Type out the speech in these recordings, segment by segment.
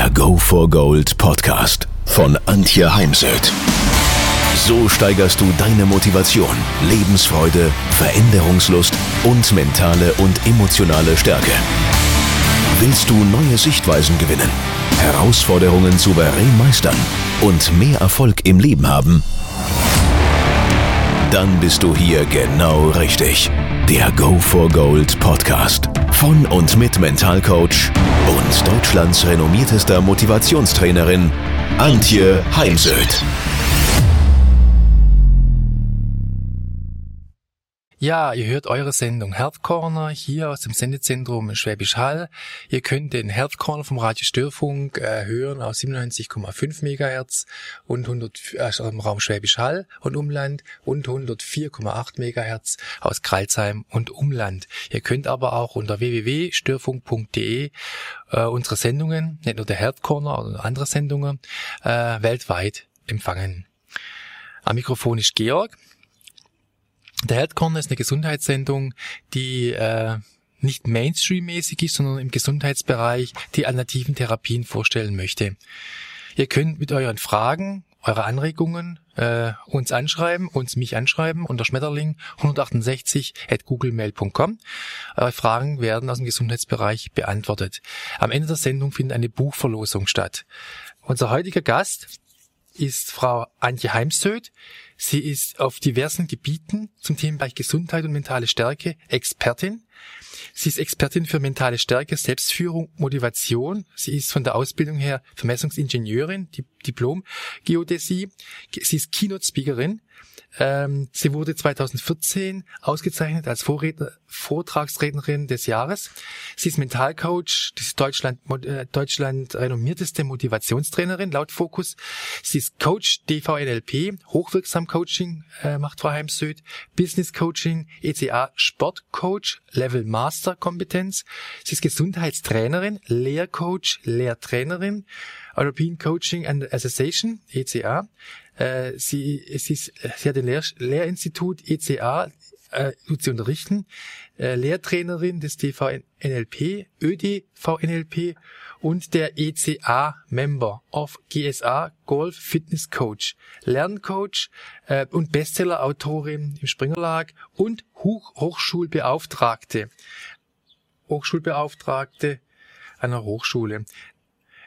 Der Go for Gold Podcast von Antje Heimsöth. So steigerst du deine Motivation, Lebensfreude, Veränderungslust und mentale und emotionale Stärke. Willst du neue Sichtweisen gewinnen, Herausforderungen souverän meistern und mehr Erfolg im Leben haben? Dann bist du hier genau richtig. Der Go for Gold Podcast von und mit Mentalcoach und Deutschlands renommiertester Motivationstrainerin Antje Heimsöth. Ja, ihr hört eure Sendung Health Corner hier aus dem Sendezentrum Schwäbisch Hall. Ihr könnt den Health Corner vom Radio Störfunk äh, hören aus 97,5 MHz und 100 also im Raum Schwäbisch Hall und Umland und 104,8 MHz aus Kralsheim und Umland. Ihr könnt aber auch unter www.störfunk.de äh, unsere Sendungen, nicht nur der Health Corner, sondern andere Sendungen äh, weltweit empfangen. Am Mikrofon ist Georg. Der Health Corner ist eine Gesundheitssendung, die äh, nicht Mainstream-mäßig ist, sondern im Gesundheitsbereich die alternativen Therapien vorstellen möchte. Ihr könnt mit euren Fragen, eure Anregungen äh, uns anschreiben, uns mich anschreiben unter Schmetterling 168 at googlemail.com. Eure Fragen werden aus dem Gesundheitsbereich beantwortet. Am Ende der Sendung findet eine Buchverlosung statt. Unser heutiger Gast ist Frau Antje Heimsöth. Sie ist auf diversen Gebieten zum Themenbereich Gesundheit und mentale Stärke Expertin. Sie ist Expertin für mentale Stärke, Selbstführung, Motivation. Sie ist von der Ausbildung her Vermessungsingenieurin, Diplom Geodäsie. Sie ist Keynote-Speakerin. Ähm, sie wurde 2014 ausgezeichnet als Vorredner, Vortragsrednerin des Jahres. Sie ist Mentalcoach, das ist Deutschland, äh, Deutschland renommierteste Motivationstrainerin laut Fokus. Sie ist Coach DVNLP, Hochwirksam Coaching äh, macht Frau Heimsöd, Business Coaching, ECA Sportcoach, Level Master Kompetenz. Sie ist Gesundheitstrainerin, Lehrcoach, Lehrtrainerin, European Coaching and Association, ECA. Äh, sie, es ist, sie hat ein Lehr Lehrinstitut ECA, äh, tut sie unterrichten, äh, Lehrtrainerin des DVNLP, ÖDVNLP und der ECA-Member of GSA Golf Fitness Coach, Lerncoach äh, und Bestseller-Autorin im Springerlag und Hoch Hochschulbeauftragte. Hochschulbeauftragte einer Hochschule.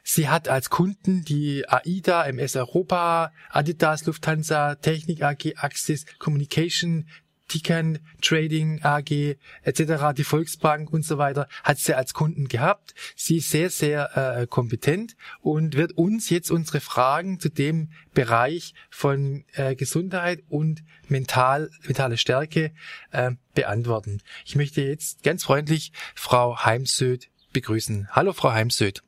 Sie hat als Kunden die AIDA, MS Europa, Adidas, Lufthansa, Technik AG, Axis, Communication, Tican Trading AG etc., die Volksbank und so weiter, hat sie als Kunden gehabt. Sie ist sehr, sehr äh, kompetent und wird uns jetzt unsere Fragen zu dem Bereich von äh, Gesundheit und mental, mentale Stärke äh, beantworten. Ich möchte jetzt ganz freundlich Frau Heimsöth begrüßen. Hallo, Frau Heimsöth.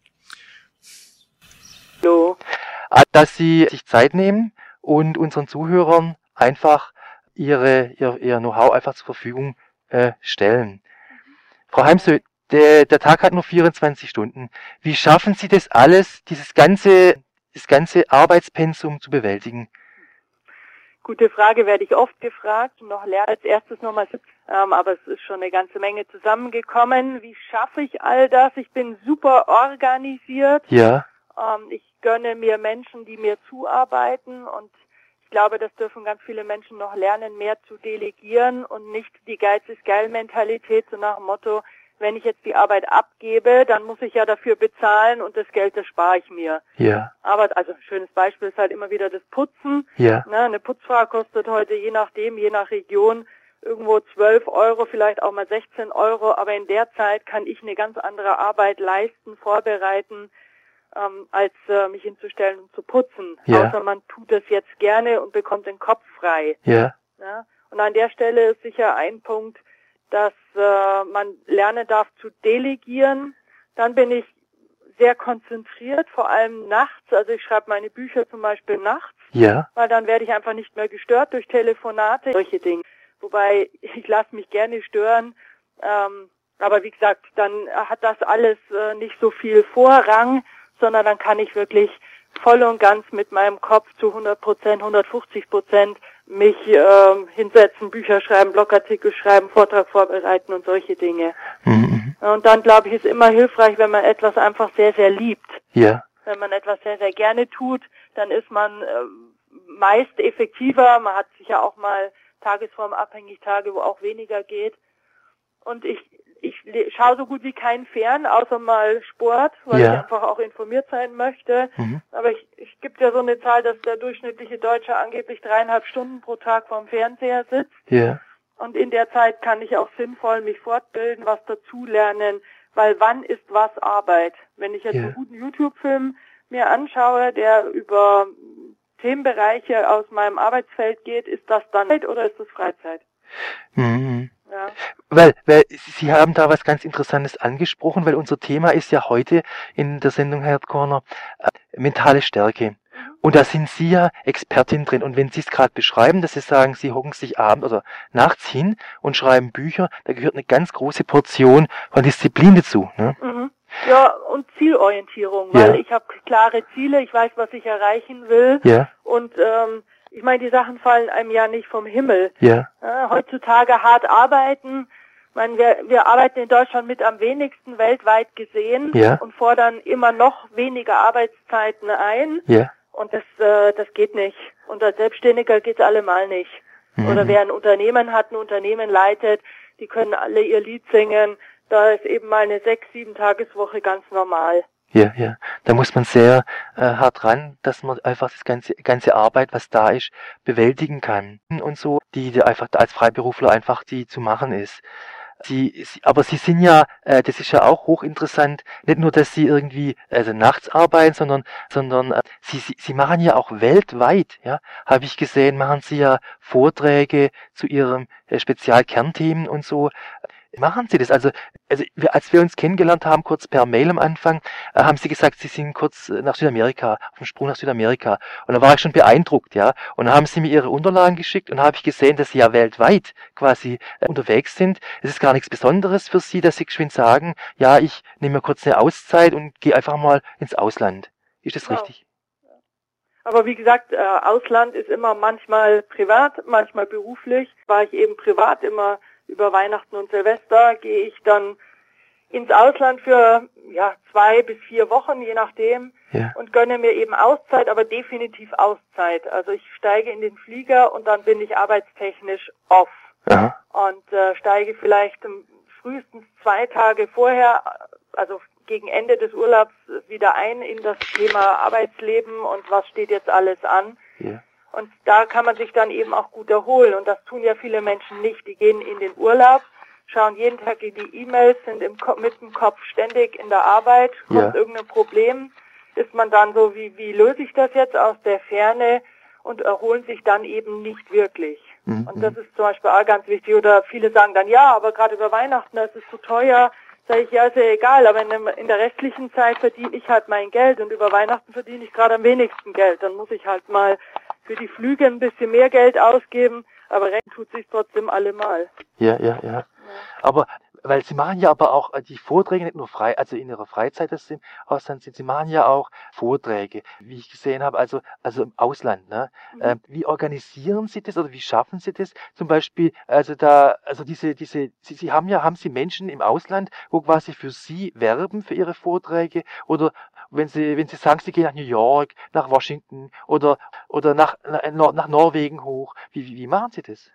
Ah, dass Sie sich Zeit nehmen und unseren Zuhörern einfach ihre, ihr, ihr Know-how einfach zur Verfügung äh, stellen. Frau Heimsö, der, der Tag hat nur 24 Stunden. Wie schaffen Sie das alles, dieses ganze, das ganze Arbeitspensum zu bewältigen? Gute Frage, werde ich oft gefragt. Noch leer als erstes nochmal, ähm, aber es ist schon eine ganze Menge zusammengekommen. Wie schaffe ich all das? Ich bin super organisiert. Ja. Ähm, ich gönne mir Menschen, die mir zuarbeiten und ich glaube, das dürfen ganz viele Menschen noch lernen, mehr zu delegieren und nicht die Geiz ist geil Mentalität, so nach dem Motto, wenn ich jetzt die Arbeit abgebe, dann muss ich ja dafür bezahlen und das Geld, das spare ich mir. Ja. Aber also ein schönes Beispiel ist halt immer wieder das Putzen. Ja. Ne, eine Putzfrau kostet heute je nachdem, je nach Region irgendwo 12 Euro, vielleicht auch mal 16 Euro, aber in der Zeit kann ich eine ganz andere Arbeit leisten, vorbereiten, ähm, als äh, mich hinzustellen und zu putzen. Ja. Außer man tut das jetzt gerne und bekommt den Kopf frei. Ja. Ja? Und an der Stelle ist sicher ein Punkt, dass äh, man lernen darf zu delegieren. Dann bin ich sehr konzentriert, vor allem nachts. Also ich schreibe meine Bücher zum Beispiel nachts, Ja. weil dann werde ich einfach nicht mehr gestört durch Telefonate, solche Dinge. Wobei ich lasse mich gerne stören. Ähm, aber wie gesagt, dann hat das alles äh, nicht so viel Vorrang, sondern dann kann ich wirklich voll und ganz mit meinem Kopf zu 100 Prozent, 150 Prozent mich ähm, hinsetzen, Bücher schreiben, Blogartikel schreiben, Vortrag vorbereiten und solche Dinge. Mhm. Und dann glaube ich, ist immer hilfreich, wenn man etwas einfach sehr, sehr liebt. Ja. Wenn man etwas sehr, sehr gerne tut, dann ist man äh, meist effektiver. Man hat sicher auch mal tagesformabhängig Tage, wo auch weniger geht. Und ich, ich schaue so gut wie keinen fern, außer mal Sport, weil ja. ich einfach auch informiert sein möchte. Mhm. Aber ich, ich gibt ja so eine Zahl, dass der durchschnittliche Deutsche angeblich dreieinhalb Stunden pro Tag vorm Fernseher sitzt. Ja. Und in der Zeit kann ich auch sinnvoll mich fortbilden, was dazulernen, weil wann ist was Arbeit? Wenn ich jetzt ja. einen guten YouTube-Film mir anschaue, der über Themenbereiche aus meinem Arbeitsfeld geht, ist das dann oder ist das Freizeit? Mhm. Ja. Weil, weil Sie haben da was ganz Interessantes angesprochen, weil unser Thema ist ja heute in der Sendung Head Corner äh, mentale Stärke. Mhm. Und da sind Sie ja Expertin drin. Und wenn Sie es gerade beschreiben, dass Sie sagen, Sie hocken sich abends oder nachts hin und schreiben Bücher, da gehört eine ganz große Portion von Disziplin dazu. Ne? Mhm. Ja, und Zielorientierung, weil ja. ich habe klare Ziele, ich weiß, was ich erreichen will. Ja. Und ähm, ich meine, die Sachen fallen einem ja nicht vom Himmel. Ja. ja heutzutage hart arbeiten. Ich meine, wir, wir arbeiten in Deutschland mit am wenigsten weltweit gesehen ja. und fordern immer noch weniger Arbeitszeiten ein. Ja. Und das, äh, das geht nicht. Und als Selbstständiger geht's allemal nicht. Mhm. Oder wer ein Unternehmen hat, ein Unternehmen leitet, die können alle ihr Lied singen. Da ist eben mal eine sechs, sieben Tageswoche ganz normal. Ja, ja. Da muss man sehr äh, hart ran, dass man einfach das ganze, ganze Arbeit, was da ist, bewältigen kann. Und so, die, die einfach als Freiberufler einfach die zu machen ist. Sie, sie, aber sie sind ja, äh, das ist ja auch hochinteressant, nicht nur, dass sie irgendwie also nachts arbeiten, sondern, sondern äh, sie, sie, sie machen ja auch weltweit, ja, habe ich gesehen, machen sie ja Vorträge zu ihrem äh, Spezialkernthemen und so machen Sie das? Also, also als wir uns kennengelernt haben, kurz per Mail am Anfang, äh, haben Sie gesagt, Sie sind kurz äh, nach Südamerika, auf dem Sprung nach Südamerika. Und da war ich schon beeindruckt, ja. Und dann haben Sie mir Ihre Unterlagen geschickt und habe ich gesehen, dass Sie ja weltweit quasi äh, unterwegs sind. Es ist gar nichts Besonderes für Sie, dass Sie geschwind sagen, ja, ich nehme mir kurz eine Auszeit und gehe einfach mal ins Ausland. Ist das genau. richtig? Aber wie gesagt, äh, Ausland ist immer manchmal privat, manchmal beruflich. War ich eben privat immer über Weihnachten und Silvester gehe ich dann ins Ausland für ja, zwei bis vier Wochen, je nachdem, ja. und gönne mir eben Auszeit, aber definitiv Auszeit. Also ich steige in den Flieger und dann bin ich arbeitstechnisch off. Aha. Und äh, steige vielleicht frühestens zwei Tage vorher, also gegen Ende des Urlaubs wieder ein in das Thema Arbeitsleben und was steht jetzt alles an. Ja. Und da kann man sich dann eben auch gut erholen. Und das tun ja viele Menschen nicht. Die gehen in den Urlaub, schauen jeden Tag in die E-Mails, sind im mit dem Kopf ständig in der Arbeit, kommt ja. irgendein Problem, ist man dann so, wie, wie löse ich das jetzt aus der Ferne und erholen sich dann eben nicht wirklich. Mhm. Und das ist zum Beispiel auch ganz wichtig. Oder viele sagen dann, ja, aber gerade über Weihnachten, das ist zu teuer. Sag ich, ja, ist ja egal, aber in, in der restlichen Zeit verdiene ich halt mein Geld und über Weihnachten verdiene ich gerade am wenigsten Geld. Dann muss ich halt mal für die Flüge ein bisschen mehr Geld ausgeben, aber recht tut sich trotzdem allemal. Ja, ja, ja, ja. Aber weil sie machen ja aber auch äh, die Vorträge nicht nur frei, also in ihrer Freizeit das im Ausland sind, sie machen ja auch Vorträge, wie ich gesehen habe, also also im Ausland. Ne? Mhm. Äh, wie organisieren Sie das oder wie schaffen Sie das? Zum Beispiel, also da, also diese diese, Sie, sie haben ja haben Sie Menschen im Ausland, wo quasi für Sie werben für Ihre Vorträge oder wenn Sie, wenn Sie sagen, Sie gehen nach New York, nach Washington oder, oder nach, nach, nach Norwegen hoch, wie, wie, wie machen Sie das?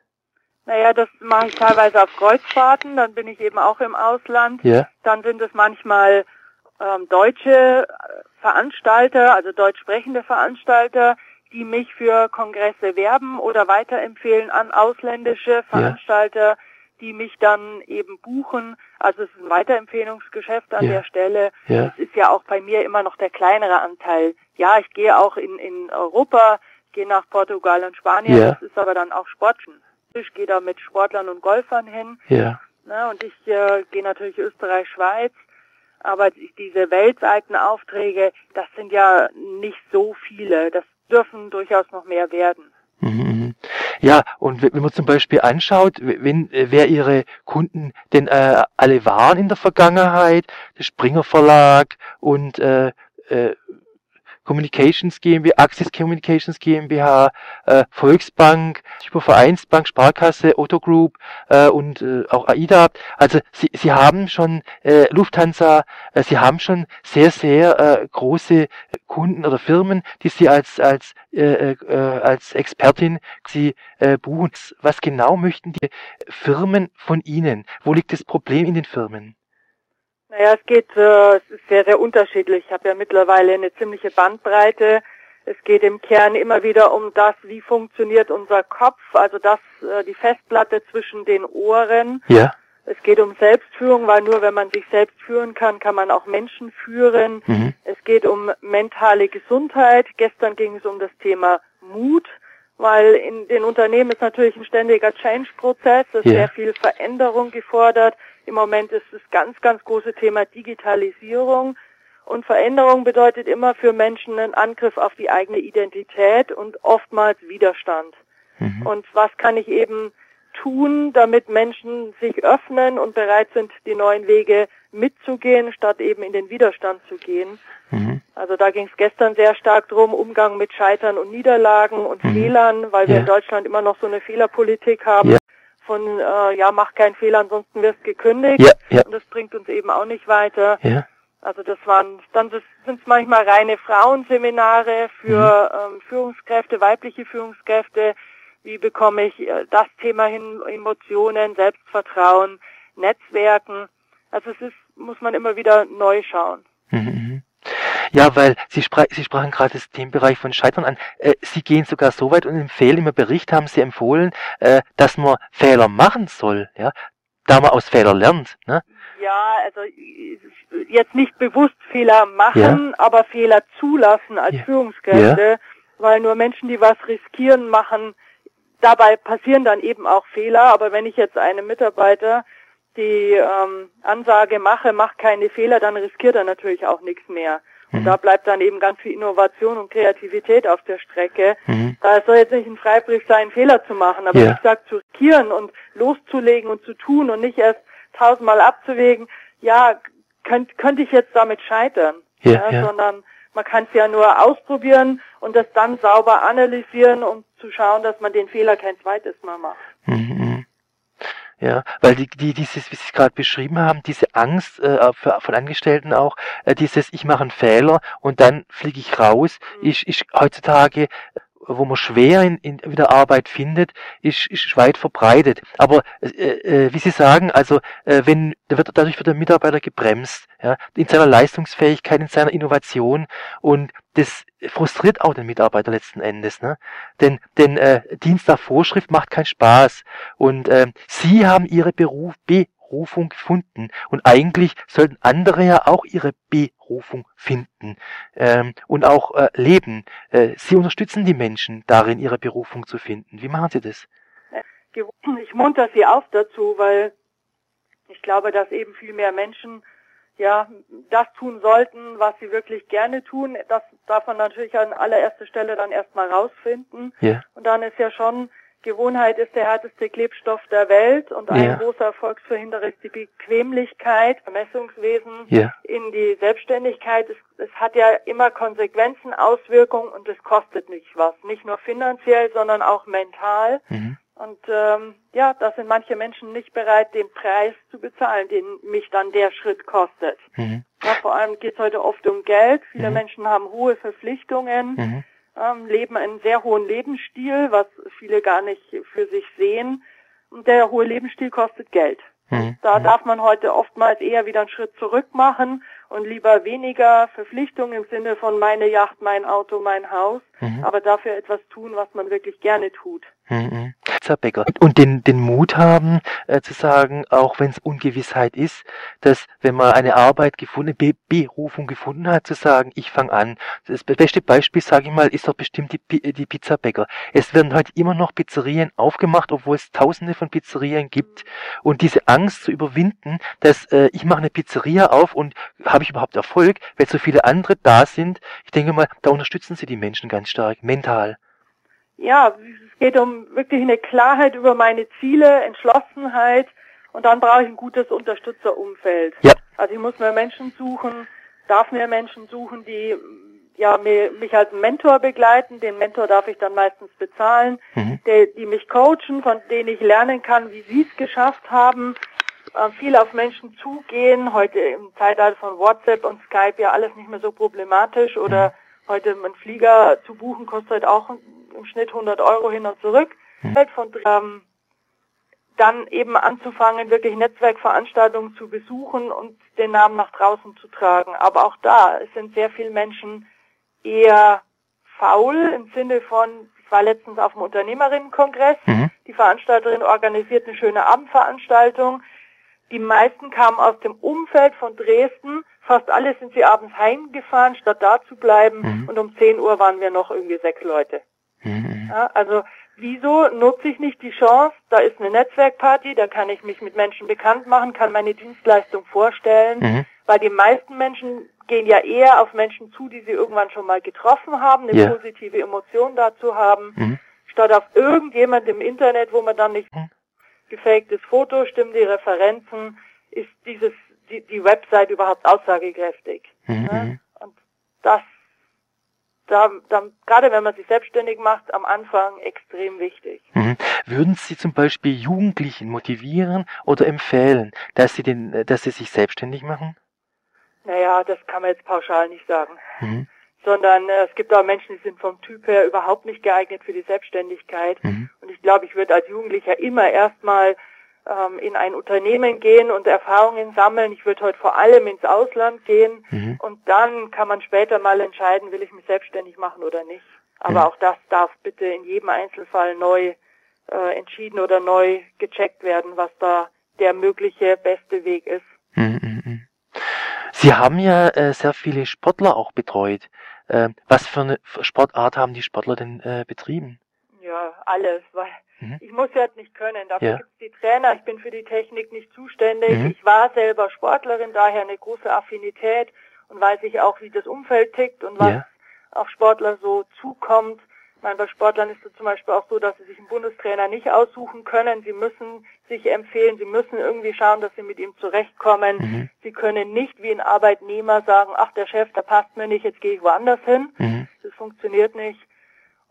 Naja, das mache ich teilweise auf Kreuzfahrten, dann bin ich eben auch im Ausland. Ja. Dann sind es manchmal ähm, deutsche Veranstalter, also deutsch sprechende Veranstalter, die mich für Kongresse werben oder weiterempfehlen an ausländische Veranstalter, ja die mich dann eben buchen. Also es ist ein Weiterempfehlungsgeschäft an ja. der Stelle. Ja. Es ist ja auch bei mir immer noch der kleinere Anteil. Ja, ich gehe auch in, in Europa, gehe nach Portugal und Spanien, ja. das ist aber dann auch Sportchen. Ich gehe da mit Sportlern und Golfern hin. Ja. Ne, und ich äh, gehe natürlich Österreich, Schweiz. Aber diese Weltseitenaufträge, das sind ja nicht so viele. Das dürfen durchaus noch mehr werden. Ja, und wenn man zum Beispiel anschaut, wenn, äh, wer ihre Kunden denn äh, alle waren in der Vergangenheit, der Springer Verlag und äh, äh, Communications GmbH, Axis Communications GmbH, äh, Volksbank, über Vereinsbank, Sparkasse, Otto Group äh, und äh, auch AIDA. Also sie, sie haben schon äh, Lufthansa, äh, sie haben schon sehr, sehr äh, große Kunden oder Firmen, die sie als, als, äh, äh, als Expertin sie äh, buchen. Was genau möchten die Firmen von Ihnen? Wo liegt das Problem in den Firmen? Naja, es geht, äh, es ist sehr, sehr unterschiedlich. Ich habe ja mittlerweile eine ziemliche Bandbreite. Es geht im Kern immer wieder um das, wie funktioniert unser Kopf, also das, äh, die Festplatte zwischen den Ohren. Ja. Es geht um Selbstführung, weil nur wenn man sich selbst führen kann, kann man auch Menschen führen. Mhm. Es geht um mentale Gesundheit. Gestern ging es um das Thema Mut, weil in den Unternehmen ist natürlich ein ständiger Change-Prozess, es ist Ja. sehr viel Veränderung gefordert. Im Moment ist das ganz, ganz große Thema Digitalisierung. Und Veränderung bedeutet immer für Menschen einen Angriff auf die eigene Identität und oftmals Widerstand. Mhm. Und was kann ich eben tun, damit Menschen sich öffnen und bereit sind, die neuen Wege mitzugehen, statt eben in den Widerstand zu gehen. Mhm. Also da ging es gestern sehr stark drum, Umgang mit Scheitern und Niederlagen und Mhm. Fehlern, weil wir Ja. in Deutschland immer noch so eine Fehlerpolitik haben Ja. von, äh, ja, mach keinen Fehler, ansonsten wirst gekündigt. Ja, ja, Und das bringt uns eben auch nicht weiter. ja. Also das waren, dann sind es manchmal reine Frauenseminare für ähm, Führungskräfte, weibliche Führungskräfte. Wie bekomme ich äh, das Thema hin, Emotionen, Selbstvertrauen, Netzwerken. Also es ist, muss man immer wieder neu schauen. Mhm, mhm. Ja, weil Sie, spra Sie sprachen gerade das Themenbereich von Scheitern an. Äh, Sie gehen sogar so weit und empfehlen, im Bericht haben Sie empfohlen, äh, dass man Fehler machen soll, ja, da man aus Fehler lernt. Ne? Ja, also jetzt nicht bewusst Fehler machen, aber Fehler zulassen als Ja. Führungskräfte, weil nur Menschen, die was riskieren, machen, dabei passieren dann eben auch Fehler. Aber wenn ich jetzt einem Mitarbeiter die ähm, Ansage mache, mach keine Fehler, dann riskiert er natürlich auch nichts mehr. Und Mhm. da bleibt dann eben ganz viel Innovation und Kreativität auf der Strecke. Mhm. Da soll jetzt nicht ein Freibrief sein, Fehler zu machen, aber Ja. wie gesagt, zu riskieren und loszulegen und zu tun und nicht erst tausendmal abzuwägen, ja, könnt, könnte ich jetzt damit scheitern, Ja, ja. sondern man kann es ja nur ausprobieren und das dann sauber analysieren, um zu schauen, dass man den Fehler kein zweites Mal macht. Mhm, mhm. Ja, weil die, die dieses, wie Sie es gerade beschrieben haben, diese Angst äh, für, von Angestellten auch, äh, dieses ich mache einen Fehler und dann fliege ich raus, Mhm. ist, ist heutzutage, äh, wo man schwer in, in wieder Arbeit findet, ist, ist weit verbreitet. Aber äh, äh, wie Sie sagen, also äh, wenn wird dadurch wird der Mitarbeiter gebremst, ja, in seiner Leistungsfähigkeit, in seiner Innovation und das frustriert auch den Mitarbeiter letzten Endes, ne? Denn, denn äh, Dienst nach Vorschrift macht keinen Spaß. Und ähm, Sie haben Ihre Beruf, Berufung gefunden. Und eigentlich sollten andere ja auch ihre Berufung finden ähm, und auch äh, leben. Äh, Sie unterstützen die Menschen darin, ihre Berufung zu finden. Wie machen Sie das? Ich munter sie auf dazu, weil ich glaube, dass eben viel mehr Menschen ja das tun sollten, was sie wirklich gerne tun. Das darf man natürlich an allererster Stelle dann erstmal rausfinden. Ja. Und dann ist ja schon, Gewohnheit ist der härteste Klebstoff der Welt und ein Ja. großer Erfolgsverhinderer ist die Bequemlichkeit, Vermessungswesen Ja. in die Selbstständigkeit. Es, es hat ja immer Konsequenzen, Auswirkungen und es kostet nicht was. Nicht nur finanziell, sondern auch mental. Mhm. Und ähm, ja, da sind manche Menschen nicht bereit, den Preis zu bezahlen, den mich dann der Schritt kostet. Mhm. Ja, vor allem geht es heute oft um Geld. Viele Mhm. Menschen haben hohe Verpflichtungen, Mhm. Ähm, leben einen sehr hohen Lebensstil, was viele gar nicht für sich sehen. Und der hohe Lebensstil kostet Geld. Mhm. Da darf man heute oftmals eher wieder einen Schritt zurück machen und lieber weniger Verpflichtungen im Sinne von meine Yacht, mein Auto, mein Haus, Mhm. aber dafür etwas tun, was man wirklich gerne tut. Mhm. Und den, den Mut haben, äh, zu sagen, auch wenn es Ungewissheit ist, dass wenn man eine Arbeit gefunden, Be Berufung gefunden hat, zu sagen, ich fange an. Das beste Beispiel, sage ich mal, ist doch bestimmt die, die Pizzabäcker. Es werden heute immer noch Pizzerien aufgemacht, obwohl es tausende von Pizzerien gibt. Und diese Angst zu überwinden, dass äh, ich mache eine Pizzeria auf und habe ich überhaupt Erfolg, weil so viele andere da sind, ich denke mal, da unterstützen sie die Menschen ganz stark, mental. Ja, es geht um wirklich eine Klarheit über meine Ziele, Entschlossenheit und dann brauche ich ein gutes Unterstützerumfeld. Ja. Also ich muss mir Menschen suchen, darf mir Menschen suchen, die ja, mich als Mentor begleiten. Den Mentor darf ich dann meistens bezahlen, mhm. der, die mich coachen, von denen ich lernen kann, wie sie es geschafft haben, äh, viel auf Menschen zugehen. Heute im Zeitalter von WhatsApp und Skype ja alles nicht mehr so problematisch oder mhm. Heute ein Flieger zu buchen kostet auch im Schnitt 100 Euro hin und zurück. Mhm. Von, ähm, dann eben anzufangen, wirklich Netzwerkveranstaltungen zu besuchen und den Namen nach draußen zu tragen. Aber auch da sind sehr viele Menschen eher faul im Sinne von, ich war letztens auf dem Unternehmerinnenkongress, mhm. die Veranstalterin organisiert eine schöne Abendveranstaltung. Die meisten kamen aus dem Umfeld von Dresden, fast alle sind sie abends heimgefahren, statt da zu bleiben mhm. und um 10 Uhr waren wir noch irgendwie sechs Leute. Mhm. Ja, also wieso nutze ich nicht die Chance? Da ist eine Netzwerkparty, da kann ich mich mit Menschen bekannt machen, kann meine Dienstleistung vorstellen, mhm. weil die meisten Menschen gehen ja eher auf Menschen zu, die sie irgendwann schon mal getroffen haben, eine yeah. positive Emotion dazu haben, mhm. statt auf irgendjemand im Internet, wo man dann nicht mhm. gefaktes Foto, stimmen die Referenzen, ist dieses die, die Website überhaupt aussagekräftig. Mhm. Ne? Mhm. Und das da, da, gerade wenn man sich selbstständig macht, am Anfang extrem wichtig. Mhm. Würden Sie zum Beispiel Jugendlichen motivieren oder empfehlen, dass sie, den, dass sie sich selbstständig machen? Naja, das kann man jetzt pauschal nicht sagen. Mhm. Sondern äh, es gibt auch Menschen, die sind vom Typ her überhaupt nicht geeignet für die Selbstständigkeit. Mhm. Und ich glaube, ich würde als Jugendlicher immer erstmal in ein Unternehmen gehen und Erfahrungen sammeln. Ich würde heute vor allem ins Ausland gehen mhm. und dann kann man später mal entscheiden, will ich mich selbstständig machen oder nicht. Aber mhm. auch das darf bitte in jedem Einzelfall neu äh, entschieden oder neu gecheckt werden, was da der mögliche beste Weg ist. Mhm. mhm, mhm. Sie haben ja äh, sehr viele Sportler auch betreut. Äh, was für eine Sportart haben die Sportler denn äh, betrieben? Ja, alles, weil Mhm. Ich muss ja nicht können, dafür ja. gibt es die Trainer, ich bin für die Technik nicht zuständig. Mhm. Ich war selber Sportlerin, daher eine große Affinität und weiß ich auch, wie das Umfeld tickt und was ja. auf Sportler so zukommt. Ich meine, bei Sportlern ist es zum Beispiel auch so, dass sie sich einen Bundestrainer nicht aussuchen können. Sie müssen sich empfehlen, sie müssen irgendwie schauen, dass sie mit ihm zurechtkommen. Mhm. Sie können nicht wie ein Arbeitnehmer sagen, ach, der Chef, der passt mir nicht, jetzt gehe ich woanders hin. Mhm. Das funktioniert nicht.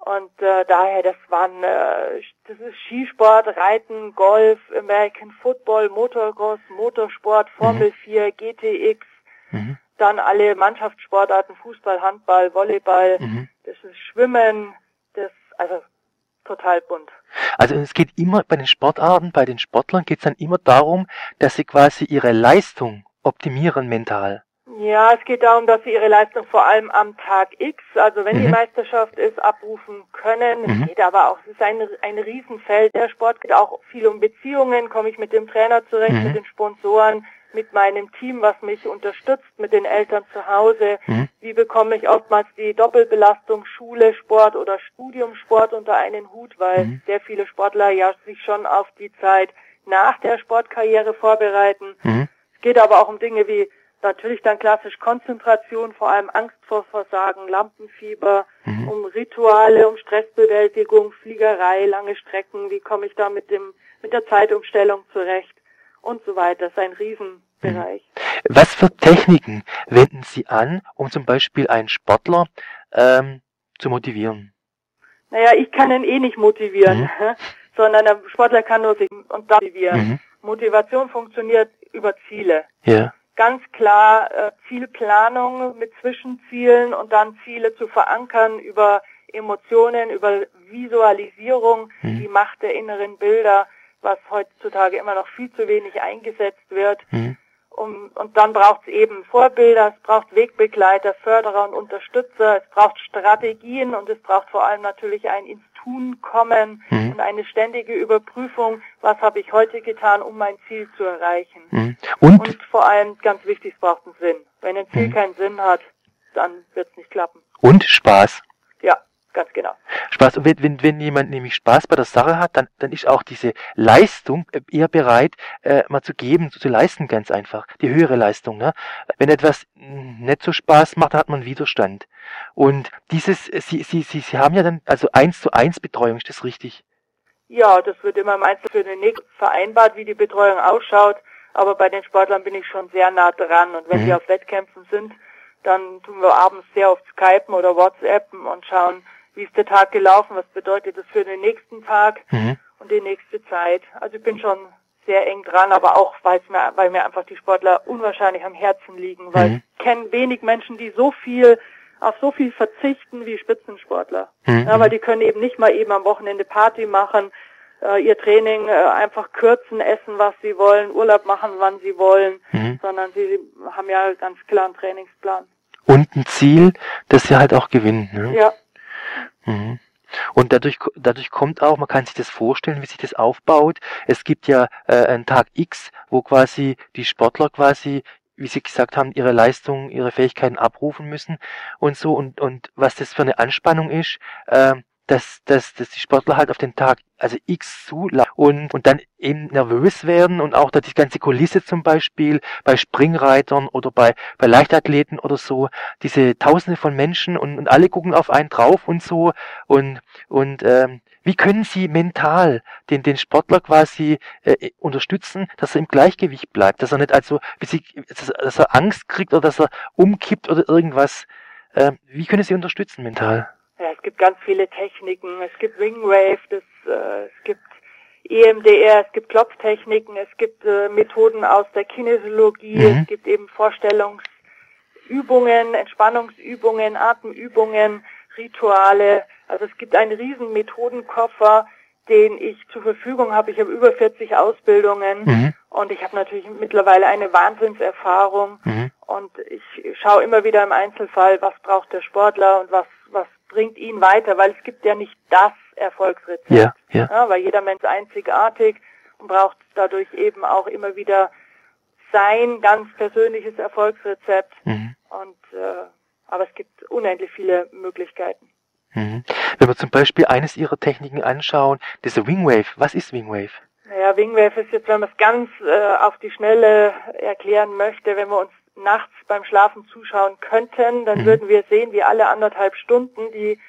Und äh, daher, das waren, äh, das ist Skisport, Reiten, Golf, American Football, Motocross, Motorsport, Formel mhm. 4, GTX, mhm. dann alle Mannschaftssportarten, Fußball, Handball, Volleyball, mhm. das ist Schwimmen, das, also total bunt. Also es geht immer bei den Sportarten, bei den Sportlern geht es dann immer darum, dass sie quasi ihre Leistung optimieren mental. Ja, es geht darum, dass sie ihre Leistung vor allem am Tag X, also wenn mhm. die Meisterschaft ist, abrufen können. Mhm. Es geht aber auch, es ist ein, ein Riesenfeld. Der Sport geht auch viel um Beziehungen. Komme ich mit dem Trainer zurecht, mhm. mit den Sponsoren, mit meinem Team, was mich unterstützt, mit den Eltern zu Hause. Mhm. Wie bekomme ich oftmals die Doppelbelastung Schule, Sport oder Studium, Sport unter einen Hut, weil mhm. sehr viele Sportler ja sich schon auf die Zeit nach der Sportkarriere vorbereiten. Mhm. Es geht aber auch um Dinge wie Natürlich dann klassisch Konzentration, vor allem Angst vor Versagen, Lampenfieber, mhm. um Rituale, um Stressbewältigung, Fliegerei, lange Strecken, wie komme ich da mit dem, mit der Zeitumstellung zurecht und so weiter. Das ist ein Riesenbereich. Mhm. Was für Techniken wenden Sie an, um zum Beispiel einen Sportler ähm, zu motivieren? Naja, ich kann ihn eh nicht motivieren, mhm. sondern der Sportler kann nur sich und motivieren. Mhm. Motivation funktioniert über Ziele. Ja ganz klar äh, Zielplanung mit Zwischenzielen und dann Ziele zu verankern über Emotionen, über Visualisierung, mhm. die Macht der inneren Bilder, was heutzutage immer noch viel zu wenig eingesetzt wird. Mhm. Um, und dann braucht es eben Vorbilder, es braucht Wegbegleiter, Förderer und Unterstützer, es braucht Strategien und es braucht vor allem natürlich ein Tun kommen mhm. und eine ständige Überprüfung, was habe ich heute getan, um mein Ziel zu erreichen. Mhm. Und? und? vor allem, ganz wichtig, es braucht einen Sinn. Wenn ein Ziel mhm. keinen Sinn hat, dann wird es nicht klappen. Und Spaß. Ganz genau. Spaß. Und wenn, wenn, wenn jemand nämlich Spaß bei der Sache hat, dann, dann ist auch diese Leistung eher bereit, äh, mal zu geben, zu, zu leisten, ganz einfach. Die höhere Leistung. Ne? Wenn etwas nicht so Spaß macht, dann hat man Widerstand. Und dieses, Sie, Sie, Sie, Sie haben ja dann also eins zu eins Betreuung, ist das richtig? Ja, das wird immer im Einzelnen vereinbart, wie die Betreuung ausschaut. Aber bei den Sportlern bin ich schon sehr nah dran. Und wenn mhm. die auf Wettkämpfen sind, dann tun wir abends sehr oft Skypen oder WhatsAppen und schauen, wie ist der Tag gelaufen, was bedeutet das für den nächsten Tag mhm. und die nächste Zeit. Also ich bin schon sehr eng dran, aber auch weil mir, weil mir einfach die Sportler unwahrscheinlich am Herzen liegen, weil mhm. ich kenne wenig Menschen, die so viel auf so viel verzichten wie Spitzensportler. Mhm. Ja, weil die können eben nicht mal eben am Wochenende Party machen, äh, ihr Training äh, einfach kürzen, essen, was sie wollen, Urlaub machen, wann sie wollen, mhm. sondern sie haben ja ganz klar einen Trainingsplan. Und ein Ziel, das sie halt auch gewinnen. Ne? Ja. Mhm. Und dadurch, dadurch kommt auch, man kann sich das vorstellen, wie sich das aufbaut. Es gibt ja äh, einen Tag X, wo quasi die Sportler quasi wie Sie gesagt haben, ihre Leistung, ihre Fähigkeiten abrufen müssen und so und, und was das für eine Anspannung ist, äh, dass, dass, dass die Sportler halt auf den Tag, also X zu und, und dann eben nervös werden und auch da die ganze Kulisse zum Beispiel bei Springreitern oder bei, bei Leichtathleten oder so, diese Tausende von Menschen und, und alle gucken auf einen drauf und so und, und ähm, wie können Sie mental den, den Sportler quasi äh, unterstützen, dass er im Gleichgewicht bleibt, dass er nicht also, Sie, dass er Angst kriegt oder dass er umkippt oder irgendwas? Äh, wie können Sie unterstützen mental? Ja, es gibt ganz viele Techniken. Es gibt Wingwave, das, äh, es gibt EMDR, es gibt Klopftechniken, es gibt äh, Methoden aus der Kinesiologie, mhm. es gibt eben Vorstellungsübungen, Entspannungsübungen, Atemübungen, Rituale. Also es gibt einen riesen Methodenkoffer, den ich zur Verfügung habe. Ich habe über 40 Ausbildungen mhm. und ich habe natürlich mittlerweile eine Wahnsinnserfahrung mhm. und ich schaue immer wieder im Einzelfall, was braucht der Sportler und was, was bringt ihn weiter, weil es gibt ja nicht das Erfolgsrezept. Ja, ja. ja weil jeder Mensch einzigartig und braucht dadurch eben auch immer wieder sein ganz persönliches Erfolgsrezept. Mhm. Und äh, aber es gibt unendlich viele Möglichkeiten. Mhm. Wenn wir zum Beispiel eines Ihrer Techniken anschauen, diese Wingwave. Was ist Wingwave? Naja, Wingwave ist jetzt, wenn man es ganz äh, auf die Schnelle erklären möchte, wenn wir uns nachts beim Schlafen zuschauen könnten, dann mhm. würden wir sehen, wie alle anderthalb Stunden die,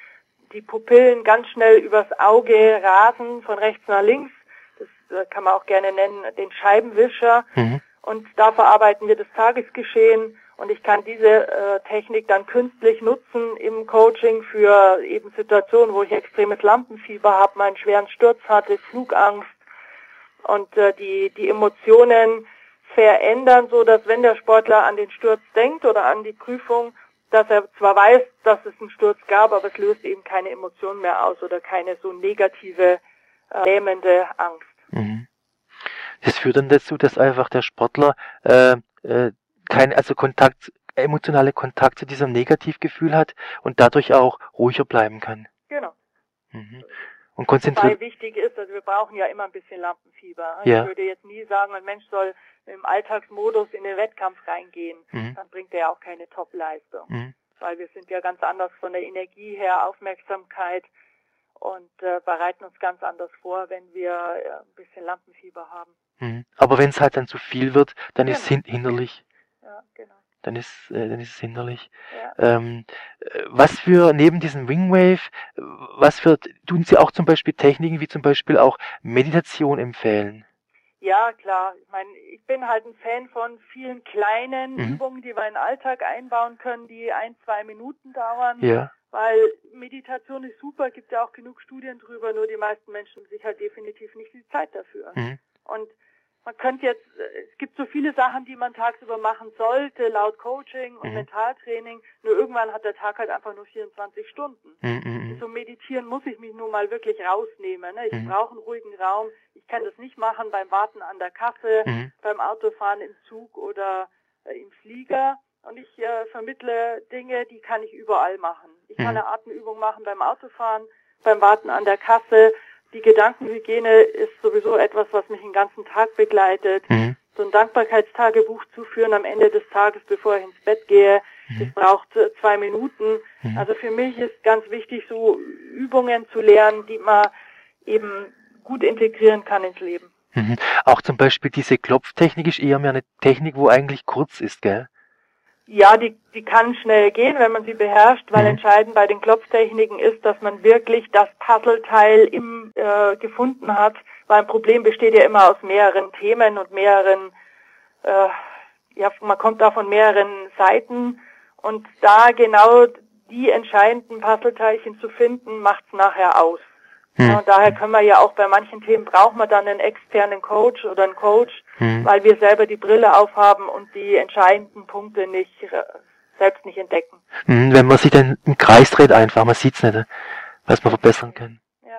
die Pupillen ganz schnell übers Auge rasen, von rechts nach links. Das äh, kann man auch gerne nennen, den Scheibenwischer. Mhm. Und da verarbeiten wir das Tagesgeschehen und ich kann diese äh, Technik dann künstlich nutzen im Coaching für eben Situationen, wo ich extremes Lampenfieber habe, meinen schweren Sturz hatte, Flugangst und äh, die, die Emotionen verändern, so dass wenn der Sportler an den Sturz denkt oder an die Prüfung, dass er zwar weiß, dass es einen Sturz gab, aber es löst eben keine Emotionen mehr aus oder keine so negative, äh, lähmende Angst. Mhm. Das führt dann dazu, dass einfach der Sportler äh, äh, kein, also Kontakt, emotionale Kontakt zu diesem Negativgefühl hat und dadurch auch ruhiger bleiben kann. Genau. Mhm. Und konzentriert. Wobei wichtig ist, also wir brauchen ja immer ein bisschen Lampenfieber. Ja. Ich würde jetzt nie sagen, ein Mensch soll im Alltagsmodus in den Wettkampf reingehen. Mhm. Dann bringt er ja auch keine Topleistung. Mhm. Weil wir sind ja ganz anders von der Energie her, Aufmerksamkeit und äh, bereiten uns ganz anders vor, wenn wir äh, ein bisschen Lampenfieber haben. Mhm. Aber wenn es halt dann zu viel wird, dann genau. ist es hin hinderlich. Ja, genau. Dann ist, äh, dann ist es hinderlich. Ja. Ähm, äh, was für, neben diesem Wingwave, was für, tun Sie auch zum Beispiel Techniken wie zum Beispiel auch Meditation empfehlen? Ja, klar. Ich meine, ich bin halt ein Fan von vielen kleinen mhm. Übungen, die wir in den Alltag einbauen können, die ein, zwei Minuten dauern. Ja. Weil Meditation ist super, gibt ja auch genug Studien drüber, nur die meisten Menschen haben sich halt definitiv nicht die Zeit dafür. Mhm. Und man könnte jetzt, äh, es gibt so viele Sachen, die man tagsüber machen sollte, laut Coaching und mhm. Mentaltraining, nur irgendwann hat der Tag halt einfach nur 24 Stunden. Mhm. mhm, mhm. So meditieren muss ich mich nun mal wirklich rausnehmen. Ne? Ich mhm. brauche einen ruhigen Raum. Ich kann das nicht machen beim Warten an der Kasse, mhm. beim Autofahren im Zug oder äh, im Flieger. Und ich äh, vermittle Dinge, die kann ich überall machen. Ich kann eine Atemübung machen beim Autofahren, beim Warten an der Kasse, die Gedankenhygiene ist sowieso etwas, was mich den ganzen Tag begleitet. Mhm. So ein Dankbarkeitstagebuch zu führen am Ende des Tages, bevor ich ins Bett gehe, mhm. das braucht äh, zwei Minuten. Mhm. Also für mich ist ganz wichtig, so Übungen zu lernen, die man eben gut integrieren kann ins Leben. Mhm. Auch zum Beispiel diese Klopftechnik ist eher mehr eine Technik, wo eigentlich kurz ist, gell? Ja, die, die kann schnell gehen, wenn man sie beherrscht, weil mhm. entscheidend bei den Klopftechniken ist, dass man wirklich das Puzzleteil im, äh, gefunden hat, weil ein Problem besteht ja immer aus mehreren Themen und mehreren, äh, ja, man kommt da von mehreren Seiten Und da genau die entscheidenden Puzzleteilchen zu finden, macht's nachher aus. Hm. Ja, und daher können wir ja auch bei manchen Themen braucht man dann einen externen Coach oder einen Coach, Hm. weil wir selber die Brille aufhaben und die entscheidenden Punkte nicht äh, selbst nicht entdecken. Hm, Wenn man sich dann im Kreis dreht einfach, man sieht's nicht, was man verbessern kann. Ja.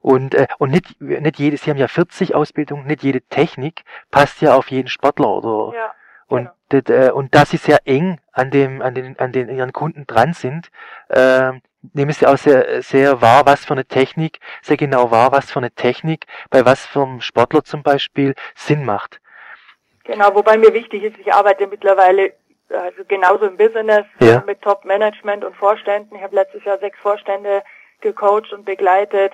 Und, äh, und nicht, nicht jedes, Sie haben ja 40 Ausbildungen, nicht jede Technik passt ja auf jeden Sportler oder, Ja. und, genau. das, äh, und da Sie sehr eng an dem, an den, an den Ihren Kunden dran sind, äh, nehmen Sie auch sehr, sehr wahr, was für eine Technik, sehr genau wahr, was für eine Technik bei was für einem Sportler zum Beispiel Sinn macht. Genau, wobei mir wichtig ist, ich arbeite mittlerweile also genauso im Business Ja. mit Top-Management und Vorständen. Ich habe letztes Jahr sechs Vorstände gecoacht und begleitet.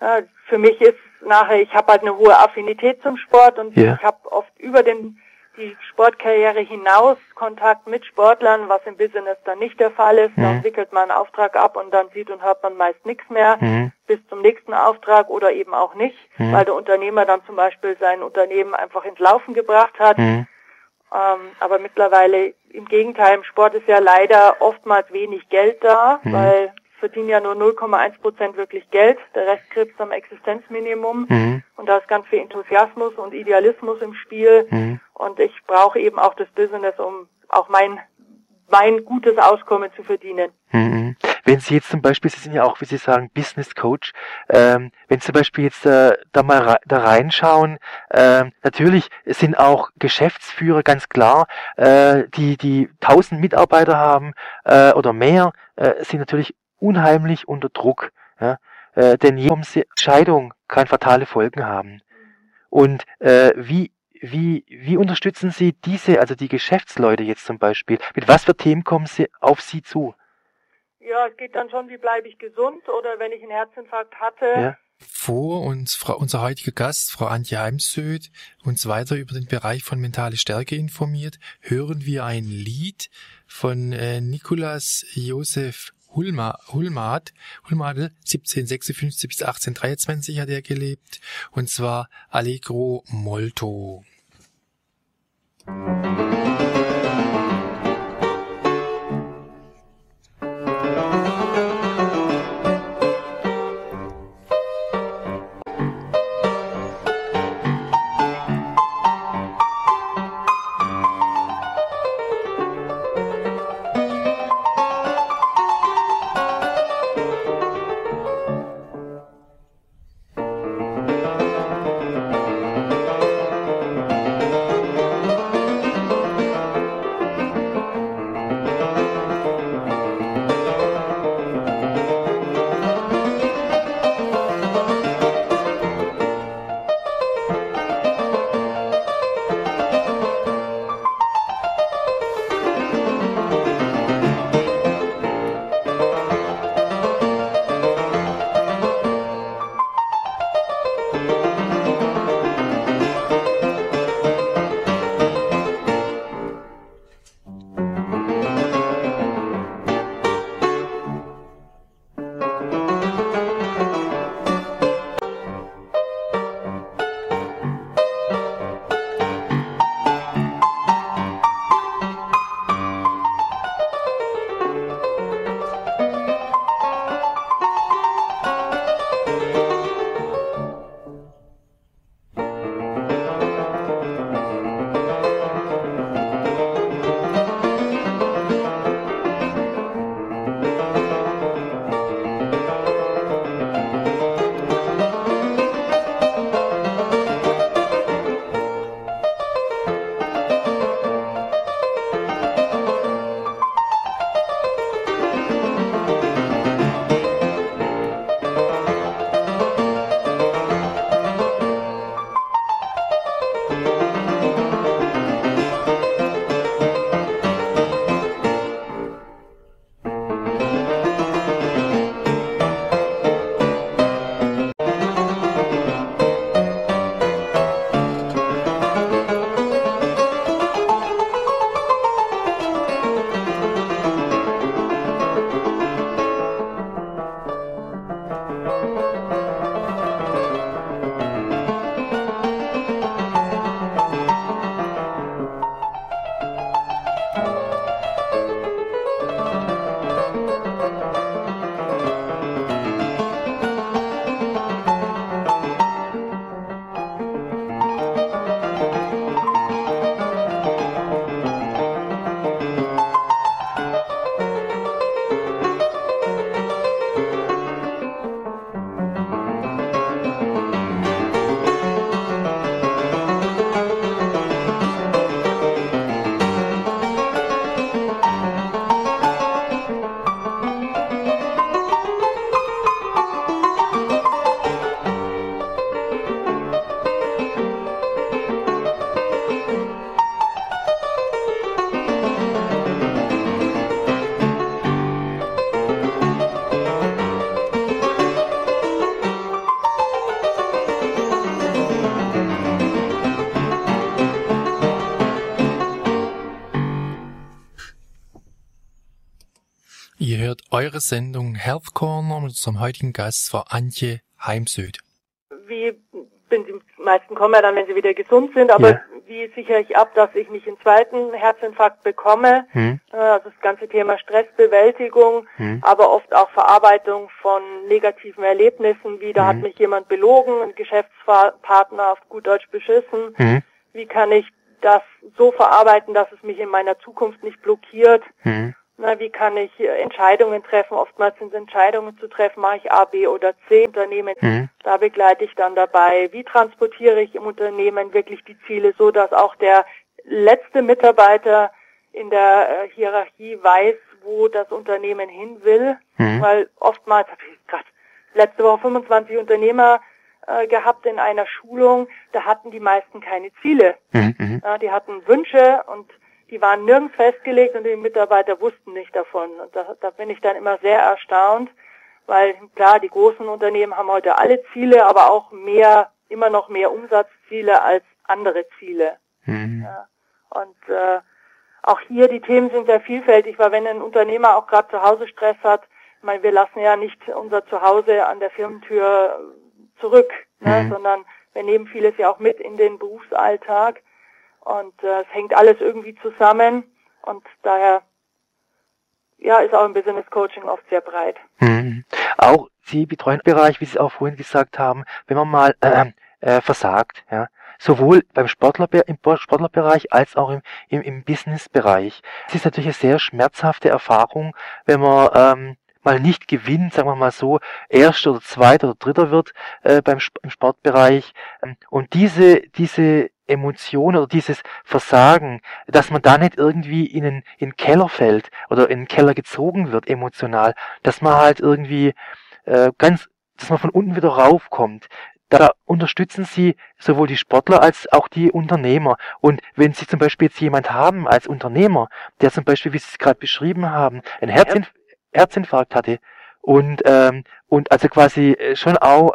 Ja, für mich ist nachher, ich habe halt eine hohe Affinität zum Sport und Ja. ich habe oft über den die Sportkarriere hinaus Kontakt mit Sportlern, was im Business dann nicht der Fall ist. Dann Mhm. wickelt man einen Auftrag ab und dann sieht und hört man meist nichts mehr Mhm. bis zum nächsten Auftrag oder eben auch nicht, Mhm. weil der Unternehmer dann zum Beispiel sein Unternehmen einfach ins Laufen gebracht hat. Mhm. Ähm, aber mittlerweile im Gegenteil, im Sport ist ja leider oftmals wenig Geld da, Mhm. weil verdienen ja nur 0,1 Prozent wirklich Geld, der Rest krebst am Existenzminimum Mhm. und da ist ganz viel Enthusiasmus und Idealismus im Spiel Mhm. und ich brauche eben auch das Business, um auch mein mein gutes Auskommen zu verdienen. Mhm. Wenn Sie jetzt zum Beispiel, Sie sind ja auch, wie Sie sagen, Business Coach, ähm, wenn Sie zum Beispiel jetzt äh, da mal rei- da reinschauen, ähm, natürlich sind auch Geschäftsführer ganz klar, äh, die die tausend Mitarbeiter haben äh, oder mehr, äh, sind natürlich unheimlich unter Druck. Ja? Äh, denn jede Entscheidung kann fatale Folgen haben. Und äh, wie wie, wie unterstützen Sie diese, also die Geschäftsleute jetzt zum Beispiel? Mit was für Themen kommen Sie auf Sie zu? Ja, es geht dann schon, wie bleibe ich gesund oder wenn ich einen Herzinfarkt hatte, Ja. Vor uns Frau, unser heutiger Gast, Frau Antje Heimsöth, uns weiter über den Bereich von mentale Stärke informiert, hören wir ein Lied von äh, Nikolaus Josef Hulma, Hulmad, Hulmadel, 1756 bis 1823 hat er gelebt, und zwar Allegro Molto. Allegro eure Sendung Health Corner mit unserem heutigen Gast, Frau Antje Heimsöd. Wie bin die meisten kommen ja dann, wenn sie wieder gesund sind, aber Ja. wie sichere ich ab, dass ich nicht einen zweiten Herzinfarkt bekomme? Hm, Äh, Also das ganze Thema Stressbewältigung, hm, aber oft auch Verarbeitung von negativen Erlebnissen, wie da hat Mhm. mich jemand belogen, ein Geschäftspartner auf gut Deutsch beschissen. hm, Wie kann ich das so verarbeiten, dass es mich in meiner Zukunft nicht blockiert? hm, Na, wie kann ich äh, Entscheidungen treffen? Oftmals sind es Entscheidungen zu treffen, mache ich A, B oder C Unternehmen. hm, Da begleite ich dann dabei. Wie transportiere ich im Unternehmen wirklich die Ziele so, dass auch der letzte Mitarbeiter in der äh, Hierarchie weiß, wo das Unternehmen hin will? hm, Weil oftmals habe ich gerade letzte Woche 25 Unternehmer äh, gehabt in einer Schulung, da hatten die meisten keine Ziele. hm, hm, Ja, die hatten Wünsche und die waren nirgends festgelegt und die Mitarbeiter wussten nicht davon. Und da, da bin ich dann immer sehr erstaunt, weil klar, die großen Unternehmen haben heute alle Ziele, aber auch mehr, immer noch mehr Umsatzziele als andere Ziele. hm, Und äh, auch hier die Themen sind sehr vielfältig, weil wenn ein Unternehmer auch gerade zu Hause Stress hat, ich meine, wir lassen ja nicht unser Zuhause an der Firmentür zurück, ne, Mhm. sondern wir nehmen vieles ja auch mit in den Berufsalltag und äh, es hängt alles irgendwie zusammen und daher ja ist auch im Business Coaching oft sehr breit. hm. Auch Sie betreuen den Bereich, wie Sie auch vorhin gesagt haben, wenn man mal äh, äh, versagt, ja, sowohl beim Sportler, im Sportlerbereich als auch im, im, im Businessbereich. Es ist natürlich eine sehr schmerzhafte Erfahrung, wenn man ähm, mal nicht gewinnt, sagen wir mal so, erster oder zweiter oder dritter wird äh, beim im Sportbereich. Ähm, Und diese, diese Emotion oder dieses Versagen, dass man da nicht irgendwie in den, in den Keller fällt oder in den Keller gezogen wird emotional, dass man halt irgendwie äh, ganz, dass man von unten wieder raufkommt. Da unterstützen sie sowohl die Sportler als auch die Unternehmer. Und wenn sie zum Beispiel jetzt jemand haben als Unternehmer, der zum Beispiel, wie Sie es gerade beschrieben haben, einen Herzinf Herzinfarkt hatte und, ähm, und also quasi äh, schon auch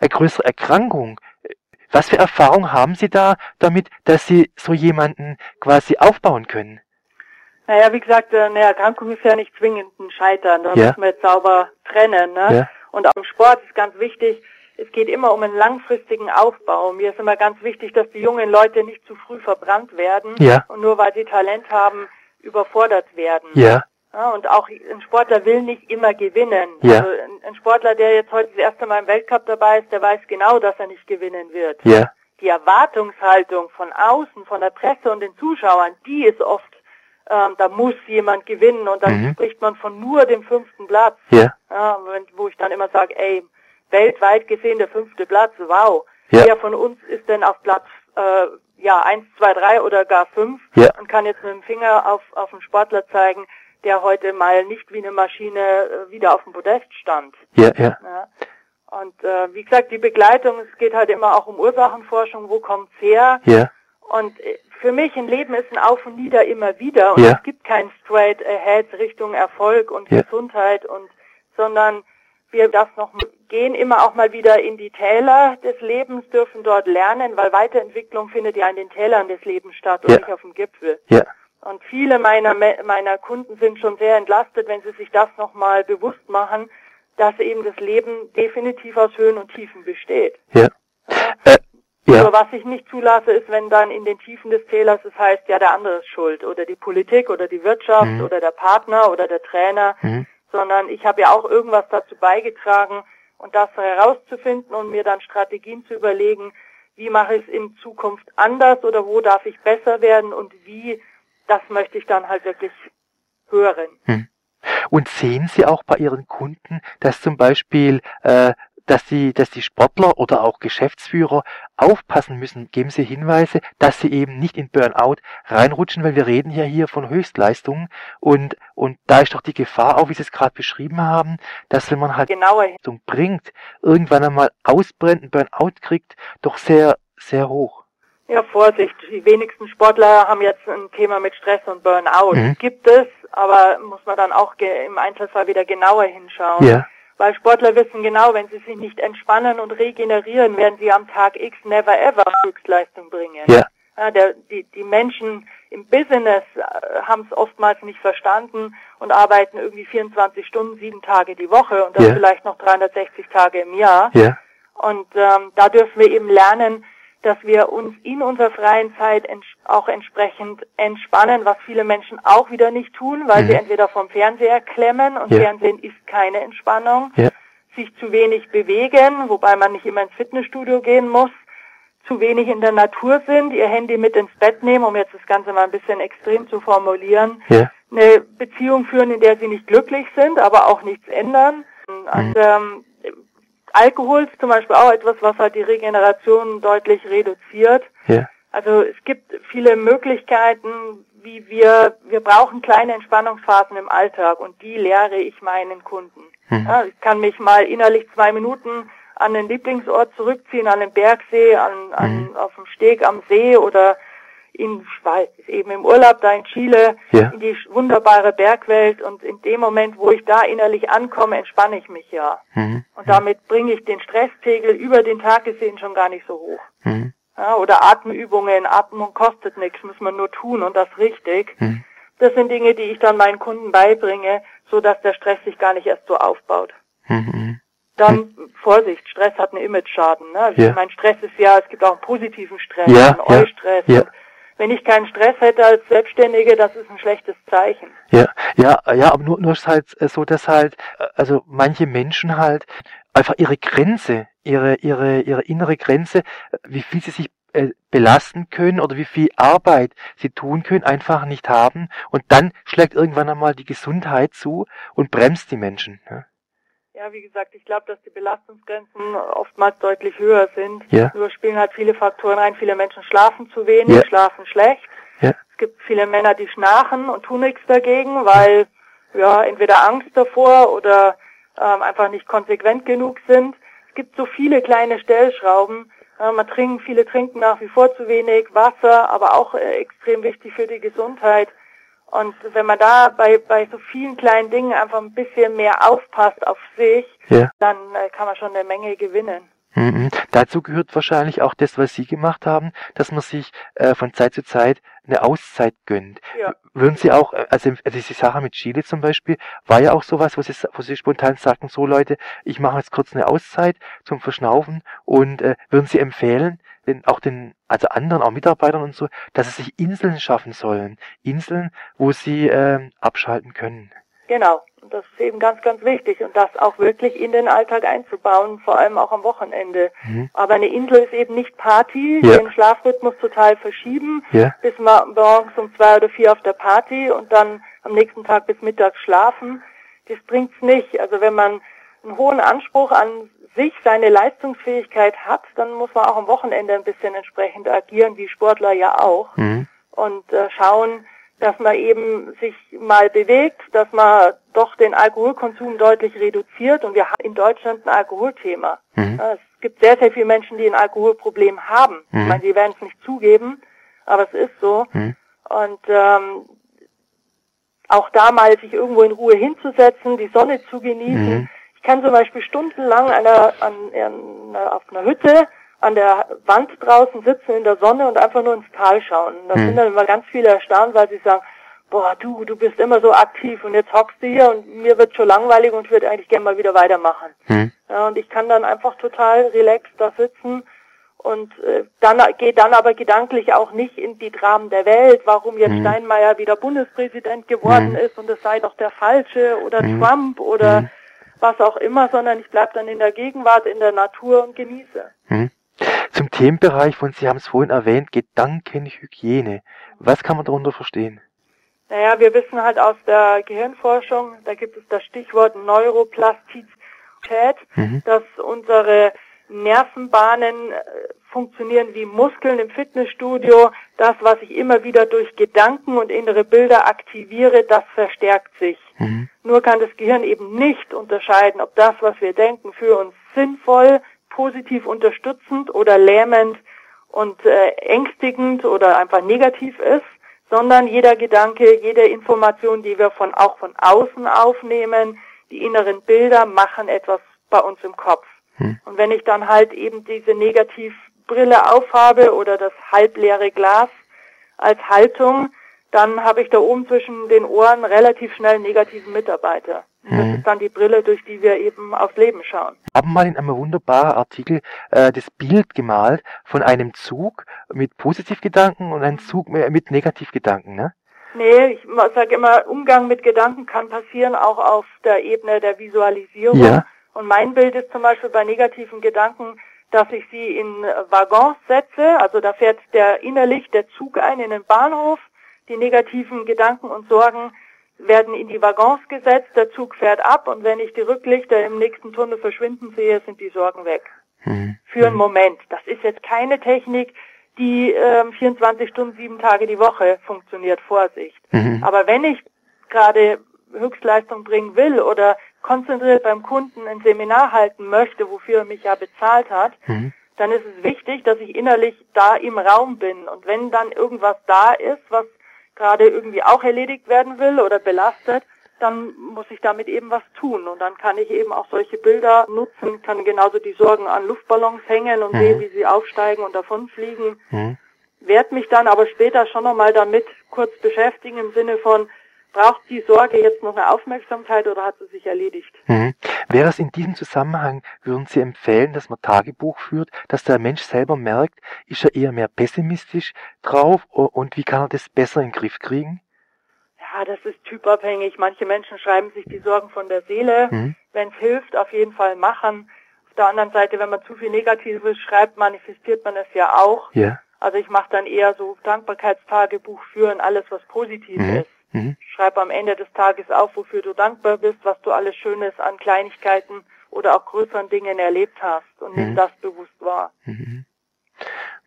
eine größere Erkrankung, was für Erfahrung haben Sie da damit, dass Sie so jemanden quasi aufbauen können? Naja, wie gesagt, äh, eine Erkrankung ist ja nicht zwingend ein Scheitern. Da Ja. müssen wir jetzt sauber trennen. Ne? Ja. Und auch im Sport ist ganz wichtig, es geht immer um einen langfristigen Aufbau. Mir ist immer ganz wichtig, dass die jungen Leute nicht zu früh verbrannt werden Ja. und nur weil sie Talent haben, überfordert werden. Ja, Ja, und auch ein Sportler will nicht immer gewinnen. Ja. Also ein, Sportler, der jetzt heute das erste Mal im Weltcup dabei ist, der weiß genau, dass er nicht gewinnen wird. ja, Die Erwartungshaltung von außen, von der Presse und den Zuschauern, die ist oft, ähm, da muss jemand gewinnen und dann Mhm. spricht man von nur dem fünften Platz. ja, Ja, wo ich dann immer sage, ey, weltweit gesehen der fünfte Platz, wow. Ja. Wer von uns ist denn auf Platz äh, ja eins, zwei, drei oder gar fünf Ja. und kann jetzt mit dem Finger auf, auf einen Sportler zeigen, der heute mal nicht wie eine Maschine äh, wieder auf dem Podest stand. ja, ja, Ja. Und äh, wie gesagt, die Begleitung, es geht halt immer auch um Ursachenforschung, wo kommt's her? ja, Und äh, für mich ein Leben ist ein Auf und Nieder immer wieder und Ja. es gibt kein Straight Ahead Richtung Erfolg und Ja. Gesundheit und sondern wir das noch gehen immer auch mal wieder in die Täler des Lebens, dürfen dort lernen, weil Weiterentwicklung findet ja in den Tälern des Lebens statt und Ja. nicht auf dem Gipfel. ja, Und viele meiner meiner Kunden sind schon sehr entlastet, wenn sie sich das nochmal bewusst machen, dass eben das Leben definitiv aus Höhen und Tiefen besteht. ja, äh, ja, Nur was ich nicht zulasse, ist, wenn dann in den Tiefen des Tälers es heißt, ja, der andere ist schuld oder die Politik oder die Wirtschaft Mhm. oder der Partner oder der Trainer, mhm, sondern ich habe ja auch irgendwas dazu beigetragen und das herauszufinden und mir dann Strategien zu überlegen, wie mache ich es in Zukunft anders oder wo darf ich besser werden und wie, das möchte ich dann halt wirklich hören. Und sehen Sie auch bei Ihren Kunden, dass zum Beispiel, äh, dass die, dass die Sportler oder auch Geschäftsführer aufpassen müssen, geben Sie Hinweise, dass sie eben nicht in Burnout reinrutschen, weil wir reden ja hier von Höchstleistungen und, und da ist doch die Gefahr, auch wie Sie es gerade beschrieben haben, dass wenn man halt Genauer. Leistung bringt, irgendwann einmal ausbrennt, einen Burnout kriegt, doch sehr, sehr hoch. Ja, Vorsicht. Die wenigsten Sportler haben jetzt ein Thema mit Stress und Burnout. Mhm. Gibt es, aber muss man dann auch im Einzelfall wieder genauer hinschauen. Ja, Weil Sportler wissen genau, wenn sie sich nicht entspannen und regenerieren, werden sie am Tag X never ever Höchstleistung bringen. ja, Ja, der, die, die Menschen im Business äh, haben es oftmals nicht verstanden und arbeiten irgendwie 24 Stunden, sieben Tage die Woche und das Ja. vielleicht noch 360 Tage im Jahr. Ja. Und ähm, da dürfen wir eben lernen, dass wir uns in unserer freien Zeit ents auch entsprechend entspannen, was viele Menschen auch wieder nicht tun, weil Mhm. sie entweder vom Fernseher klemmen und Ja. Fernsehen ist keine Entspannung, Ja. sich zu wenig bewegen, wobei man nicht immer ins Fitnessstudio gehen muss, zu wenig in der Natur sind, ihr Handy mit ins Bett nehmen, um jetzt das Ganze mal ein bisschen extrem zu formulieren, Ja. eine Beziehung führen, in der sie nicht glücklich sind, aber auch nichts ändern. Und ähm, Alkohol ist zum Beispiel auch etwas, was halt die Regeneration deutlich reduziert. Ja. Also es gibt viele Möglichkeiten, wie wir, wir brauchen kleine Entspannungsphasen im Alltag und die lehre ich meinen Kunden. Mhm. Ja, ich kann mich mal innerlich zwei Minuten an den Lieblingsort zurückziehen, an den Bergsee, an, an, auf dem Steg am See oder in Schweiz, eben im Urlaub da in Chile, Ja. in die wunderbare Bergwelt und in dem Moment, wo ich da innerlich ankomme, entspanne ich mich ja. Mhm. Und damit bringe ich den Stresspegel über den Tag gesehen schon gar nicht so hoch. Mhm. Ja, oder Atemübungen. Atmung kostet nichts, muss man nur tun und das richtig. Mhm. Das sind Dinge, die ich dann meinen Kunden beibringe, so dass der Stress sich gar nicht erst so aufbaut. Mhm. Dann Vorsicht, Stress hat einen Image-Schaden. Ne? Ja. Ich meine, Stress ist ja, es gibt auch einen positiven Stress, Ja, einen Eustress. ja. Wenn ich keinen Stress hätte als Selbstständige, das ist ein schlechtes Zeichen. Ja, ja, ja, aber nur, nur ist halt so, dass halt, also manche Menschen halt einfach ihre Grenze, ihre, ihre, ihre innere Grenze, wie viel sie sich äh, belasten können oder wie viel Arbeit sie tun können, einfach nicht haben. Und dann schlägt irgendwann einmal die Gesundheit zu und bremst die Menschen. Ja, wie gesagt, ich glaube, dass die Belastungsgrenzen oftmals deutlich höher sind. Ja. Nur spielen halt viele Faktoren rein. Viele Menschen schlafen zu wenig, Ja. schlafen schlecht. Ja. Es gibt viele Männer, die schnarchen und tun nichts dagegen, weil ja entweder Angst davor oder ähm, einfach nicht konsequent genug sind. Es gibt so viele kleine Stellschrauben. Äh, man trinkt, viele trinken nach wie vor zu wenig Wasser, aber auch äh, extrem wichtig für die Gesundheit. Und wenn man da bei, bei so vielen kleinen Dingen einfach ein bisschen mehr aufpasst auf sich, Ja. dann äh, kann man schon eine Menge gewinnen. Mhm. Dazu gehört wahrscheinlich auch das, was Sie gemacht haben, dass man sich äh, von Zeit zu Zeit eine Auszeit gönnt. Ja. Würden Sie auch, äh, also, also diese Sache mit Chile zum Beispiel, war ja auch sowas, wo Sie, wo Sie spontan sagten, so Leute, ich mache jetzt kurz eine Auszeit zum Verschnaufen und äh, würden Sie empfehlen, den, auch den, also anderen, auch Mitarbeitern und so, dass sie sich Inseln schaffen sollen. Inseln, wo sie ähm, abschalten können. Genau. Und das ist eben ganz, ganz wichtig. Und das auch wirklich in den Alltag einzubauen, vor allem auch am Wochenende. Mhm. Aber eine Insel ist eben nicht Party, Ja. den Schlafrhythmus total verschieben, Ja. bis morgens um zwei oder vier auf der Party und dann am nächsten Tag bis mittags schlafen. Das bringt's nicht. Also wenn man einen hohen Anspruch an sich, seine Leistungsfähigkeit hat, dann muss man auch am Wochenende ein bisschen entsprechend agieren, wie Sportler ja auch Mhm. und äh, schauen, dass man eben sich mal bewegt, dass man doch den Alkoholkonsum deutlich reduziert und wir haben in Deutschland ein Alkoholthema. Mhm. Es gibt sehr, sehr viele Menschen, die ein Alkoholproblem haben. Mhm. Ich meine, sie werden es nicht zugeben, aber es ist so. Mhm. Und Und ähm, auch da mal sich irgendwo in Ruhe hinzusetzen, die Sonne zu genießen. Mhm. Ich kann zum Beispiel stundenlang an einer, an, an, auf einer Hütte an der Wand draußen sitzen in der Sonne und einfach nur ins Tal schauen. Da Mhm. sind dann immer ganz viele erstaunt, weil sie sagen, boah, du, du bist immer so aktiv und jetzt hockst du hier und mir wird schon langweilig und ich würde eigentlich gerne mal wieder weitermachen. Mhm. Ja, und ich kann dann einfach total relaxed da sitzen und äh, dann geht dann aber gedanklich auch nicht in die Dramen der Welt, warum jetzt Mhm. Steinmeier wieder Bundespräsident geworden Mhm. ist und es sei doch der Falsche oder Mhm. Trump oder Mhm. was auch immer, sondern ich bleib dann in der Gegenwart, in der Natur und genieße. Mhm. Zum Themenbereich von, Sie haben es vorhin erwähnt, Gedankenhygiene. Was kann man darunter verstehen? Naja, wir wissen halt aus der Gehirnforschung, da gibt es das Stichwort Neuroplastizität, Mhm. dass unsere Nervenbahnen äh, funktionieren wie Muskeln im Fitnessstudio. Das, was ich immer wieder durch Gedanken und innere Bilder aktiviere, das verstärkt sich. Mhm. Nur kann das Gehirn eben nicht unterscheiden, ob das, was wir denken, für uns sinnvoll, positiv unterstützend oder lähmend und äh, ängstigend oder einfach negativ ist, sondern jeder Gedanke, jede Information, die wir von auch von außen aufnehmen, die inneren Bilder machen etwas bei uns im Kopf. Hm. Und wenn ich dann halt eben diese Brille aufhabe oder das halbleere Glas als Haltung, dann habe ich da oben zwischen den Ohren relativ schnell negativen Mitarbeiter. Das Mhm. ist dann die Brille, durch die wir eben aufs Leben schauen. haben mal in einem wunderbaren Artikel äh, das Bild gemalt von einem Zug mit Positivgedanken und einem Zug mit mit Negativgedanken, ne? Nee, ich sage immer, Umgang mit Gedanken kann passieren, auch auf der Ebene der Visualisierung. Ja. Und mein Bild ist zum Beispiel bei negativen Gedanken, dass ich sie in Waggons setze. Also da fährt der innerlich der Zug ein in den Bahnhof. Die negativen Gedanken und Sorgen werden in die Waggons gesetzt. Der Zug fährt ab und wenn ich die Rücklichter im nächsten Tunnel verschwinden sehe, sind die Sorgen weg. Mhm. Für einen Moment. Das ist jetzt keine Technik, die ähm, 24 Stunden, sieben Tage die Woche funktioniert. Vorsicht. Mhm. Aber wenn ich gerade Höchstleistung bringen will oder konzentriert beim Kunden ein Seminar halten möchte, wofür er mich ja bezahlt hat, Mhm. dann ist es wichtig, dass ich innerlich da im Raum bin. Und wenn dann irgendwas da ist, was gerade irgendwie auch erledigt werden will oder belastet, dann muss ich damit eben was tun. Und dann kann ich eben auch solche Bilder nutzen, kann genauso die Sorgen an Luftballons hängen und Mhm. sehen, wie sie aufsteigen und davonfliegen Mhm. werd mich dann aber später schon nochmal damit kurz beschäftigen im Sinne von, braucht die Sorge jetzt noch eine Aufmerksamkeit oder hat sie sich erledigt? Mhm. Wäre es in diesem Zusammenhang, würden Sie empfehlen, dass man Tagebuch führt, dass der Mensch selber merkt, ist er eher mehr pessimistisch drauf und wie kann er das besser in den Griff kriegen? Ja, das ist typabhängig. Manche Menschen schreiben sich die Sorgen von der Seele. Mhm. Wenn es hilft, auf jeden Fall machen. Auf der anderen Seite, wenn man zu viel Negatives schreibt, manifestiert man es ja auch. Ja. Also ich mache dann eher so Dankbarkeitstagebuch führen, alles was positiv Mhm. ist. Mhm. Schreib am Ende des Tages auf, wofür du dankbar bist, was du alles Schönes an Kleinigkeiten oder auch größeren Dingen erlebt hast und nimm Mhm. das bewusst wahr. Mhm.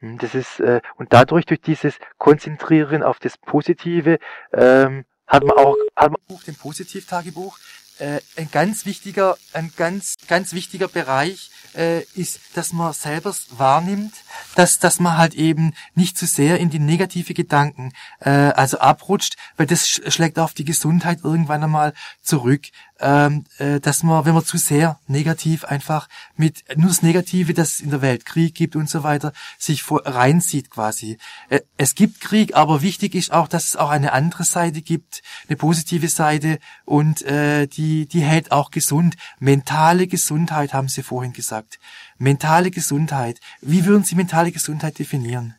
Mhm, Das ist, äh, und dadurch, durch dieses Konzentrieren auf das Positive, ähm, hat man auch, hat man, Buch, dem Positivtagebuch, äh, ein ganz wichtiger, ein ganz, ganz wichtiger Bereich äh, ist, dass man selber wahrnimmt, dass, dass man halt eben nicht zu sehr in die negative Gedanken äh, also abrutscht, weil das sch schlägt auf die Gesundheit irgendwann einmal zurück. Ähm, äh, dass man, wenn man zu sehr negativ einfach mit nur das Negative, dass es in der Welt Krieg gibt und so weiter, sich vor, reinzieht quasi. Äh, es gibt Krieg, aber wichtig ist auch, dass es auch eine andere Seite gibt, eine positive Seite und äh, die, die hält auch gesund. Mentale Gesundheit haben Sie vorhin gesagt. Mentale Gesundheit. Wie würden Sie mentale Gesundheit definieren?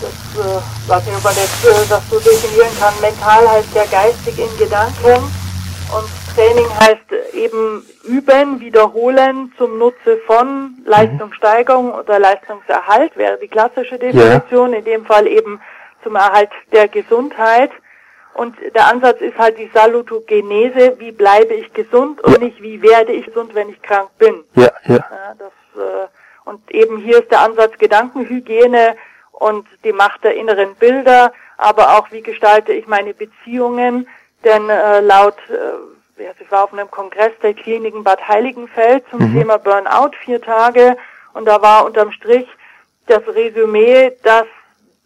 Das, äh, ob man das, äh, das so definieren kann. Mental heißt ja geistig in Gedanken und Training heißt eben üben, wiederholen zum Nutze von Leistungssteigerung oder Leistungserhalt, wäre die klassische Definition, in dem Fall eben zum Erhalt der Gesundheit. Und der Ansatz ist halt die Salutogenese, wie bleibe ich gesund und nicht wie werde ich gesund, wenn ich krank bin. ja, ja, Ja, das, äh, und eben hier ist der Ansatz Gedankenhygiene und die Macht der inneren Bilder, aber auch wie gestalte ich meine Beziehungen, denn äh, laut, äh, ja, ich war auf einem Kongress der Kliniken Bad Heiligenfeld zum Thema Burnout vier Tage. Und da war unterm Strich das Resümee, dass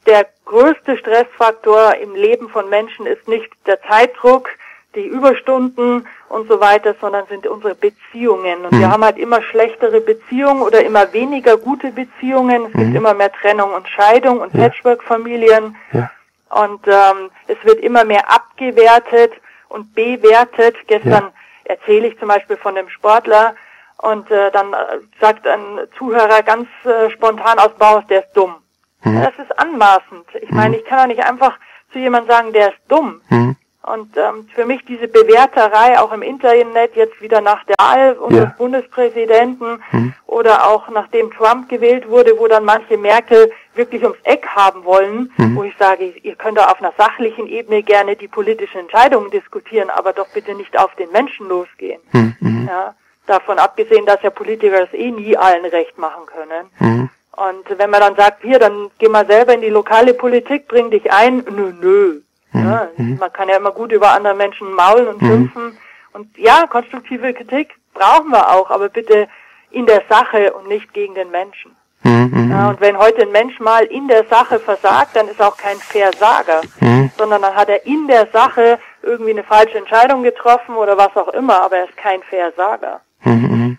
der größte Stressfaktor im Leben von Menschen ist nicht der Zeitdruck, die Überstunden und so weiter, sondern sind unsere Beziehungen. Und wir haben halt immer schlechtere Beziehungen oder immer weniger gute Beziehungen. Es gibt immer mehr Trennung und Scheidung und Patchwork-Familien. ja, Und ähm, es wird immer mehr abgewertet und bewertet. Gestern erzähle ich zum Beispiel von einem Sportler und äh, dann äh, sagt ein Zuhörer ganz äh, spontan aus Bauhaus, der ist dumm. Das ist anmaßend. Ich meine, ich kann doch nicht einfach zu jemandem sagen, der ist dumm. Mhm. Und ähm, für mich diese Bewerterei auch im Internet jetzt wieder nach der Wahl unseres Ja. Bundespräsidenten oder auch nachdem Trump gewählt wurde, wo dann manche Merkel wirklich ums Eck haben wollen, wo ich sage, ihr könnt doch auf einer sachlichen Ebene gerne die politischen Entscheidungen diskutieren, aber doch bitte nicht auf den Menschen losgehen. Mhm. Mhm. Ja, davon abgesehen, dass ja Politiker das eh nie allen recht machen können. Mhm. Und wenn man dann sagt, hier, dann geh mal selber in die lokale Politik, bring dich ein, nö, nö. Ja, man kann ja immer gut über andere Menschen maulen und schimpfen. Und ja, konstruktive Kritik brauchen wir auch, aber bitte in der Sache und nicht gegen den Menschen. Mhm. Ja, und wenn heute ein Mensch mal in der Sache versagt, dann ist er auch kein Versager, Mhm. sondern dann hat er in der Sache irgendwie eine falsche Entscheidung getroffen oder was auch immer, aber er ist kein Versager. Mhm.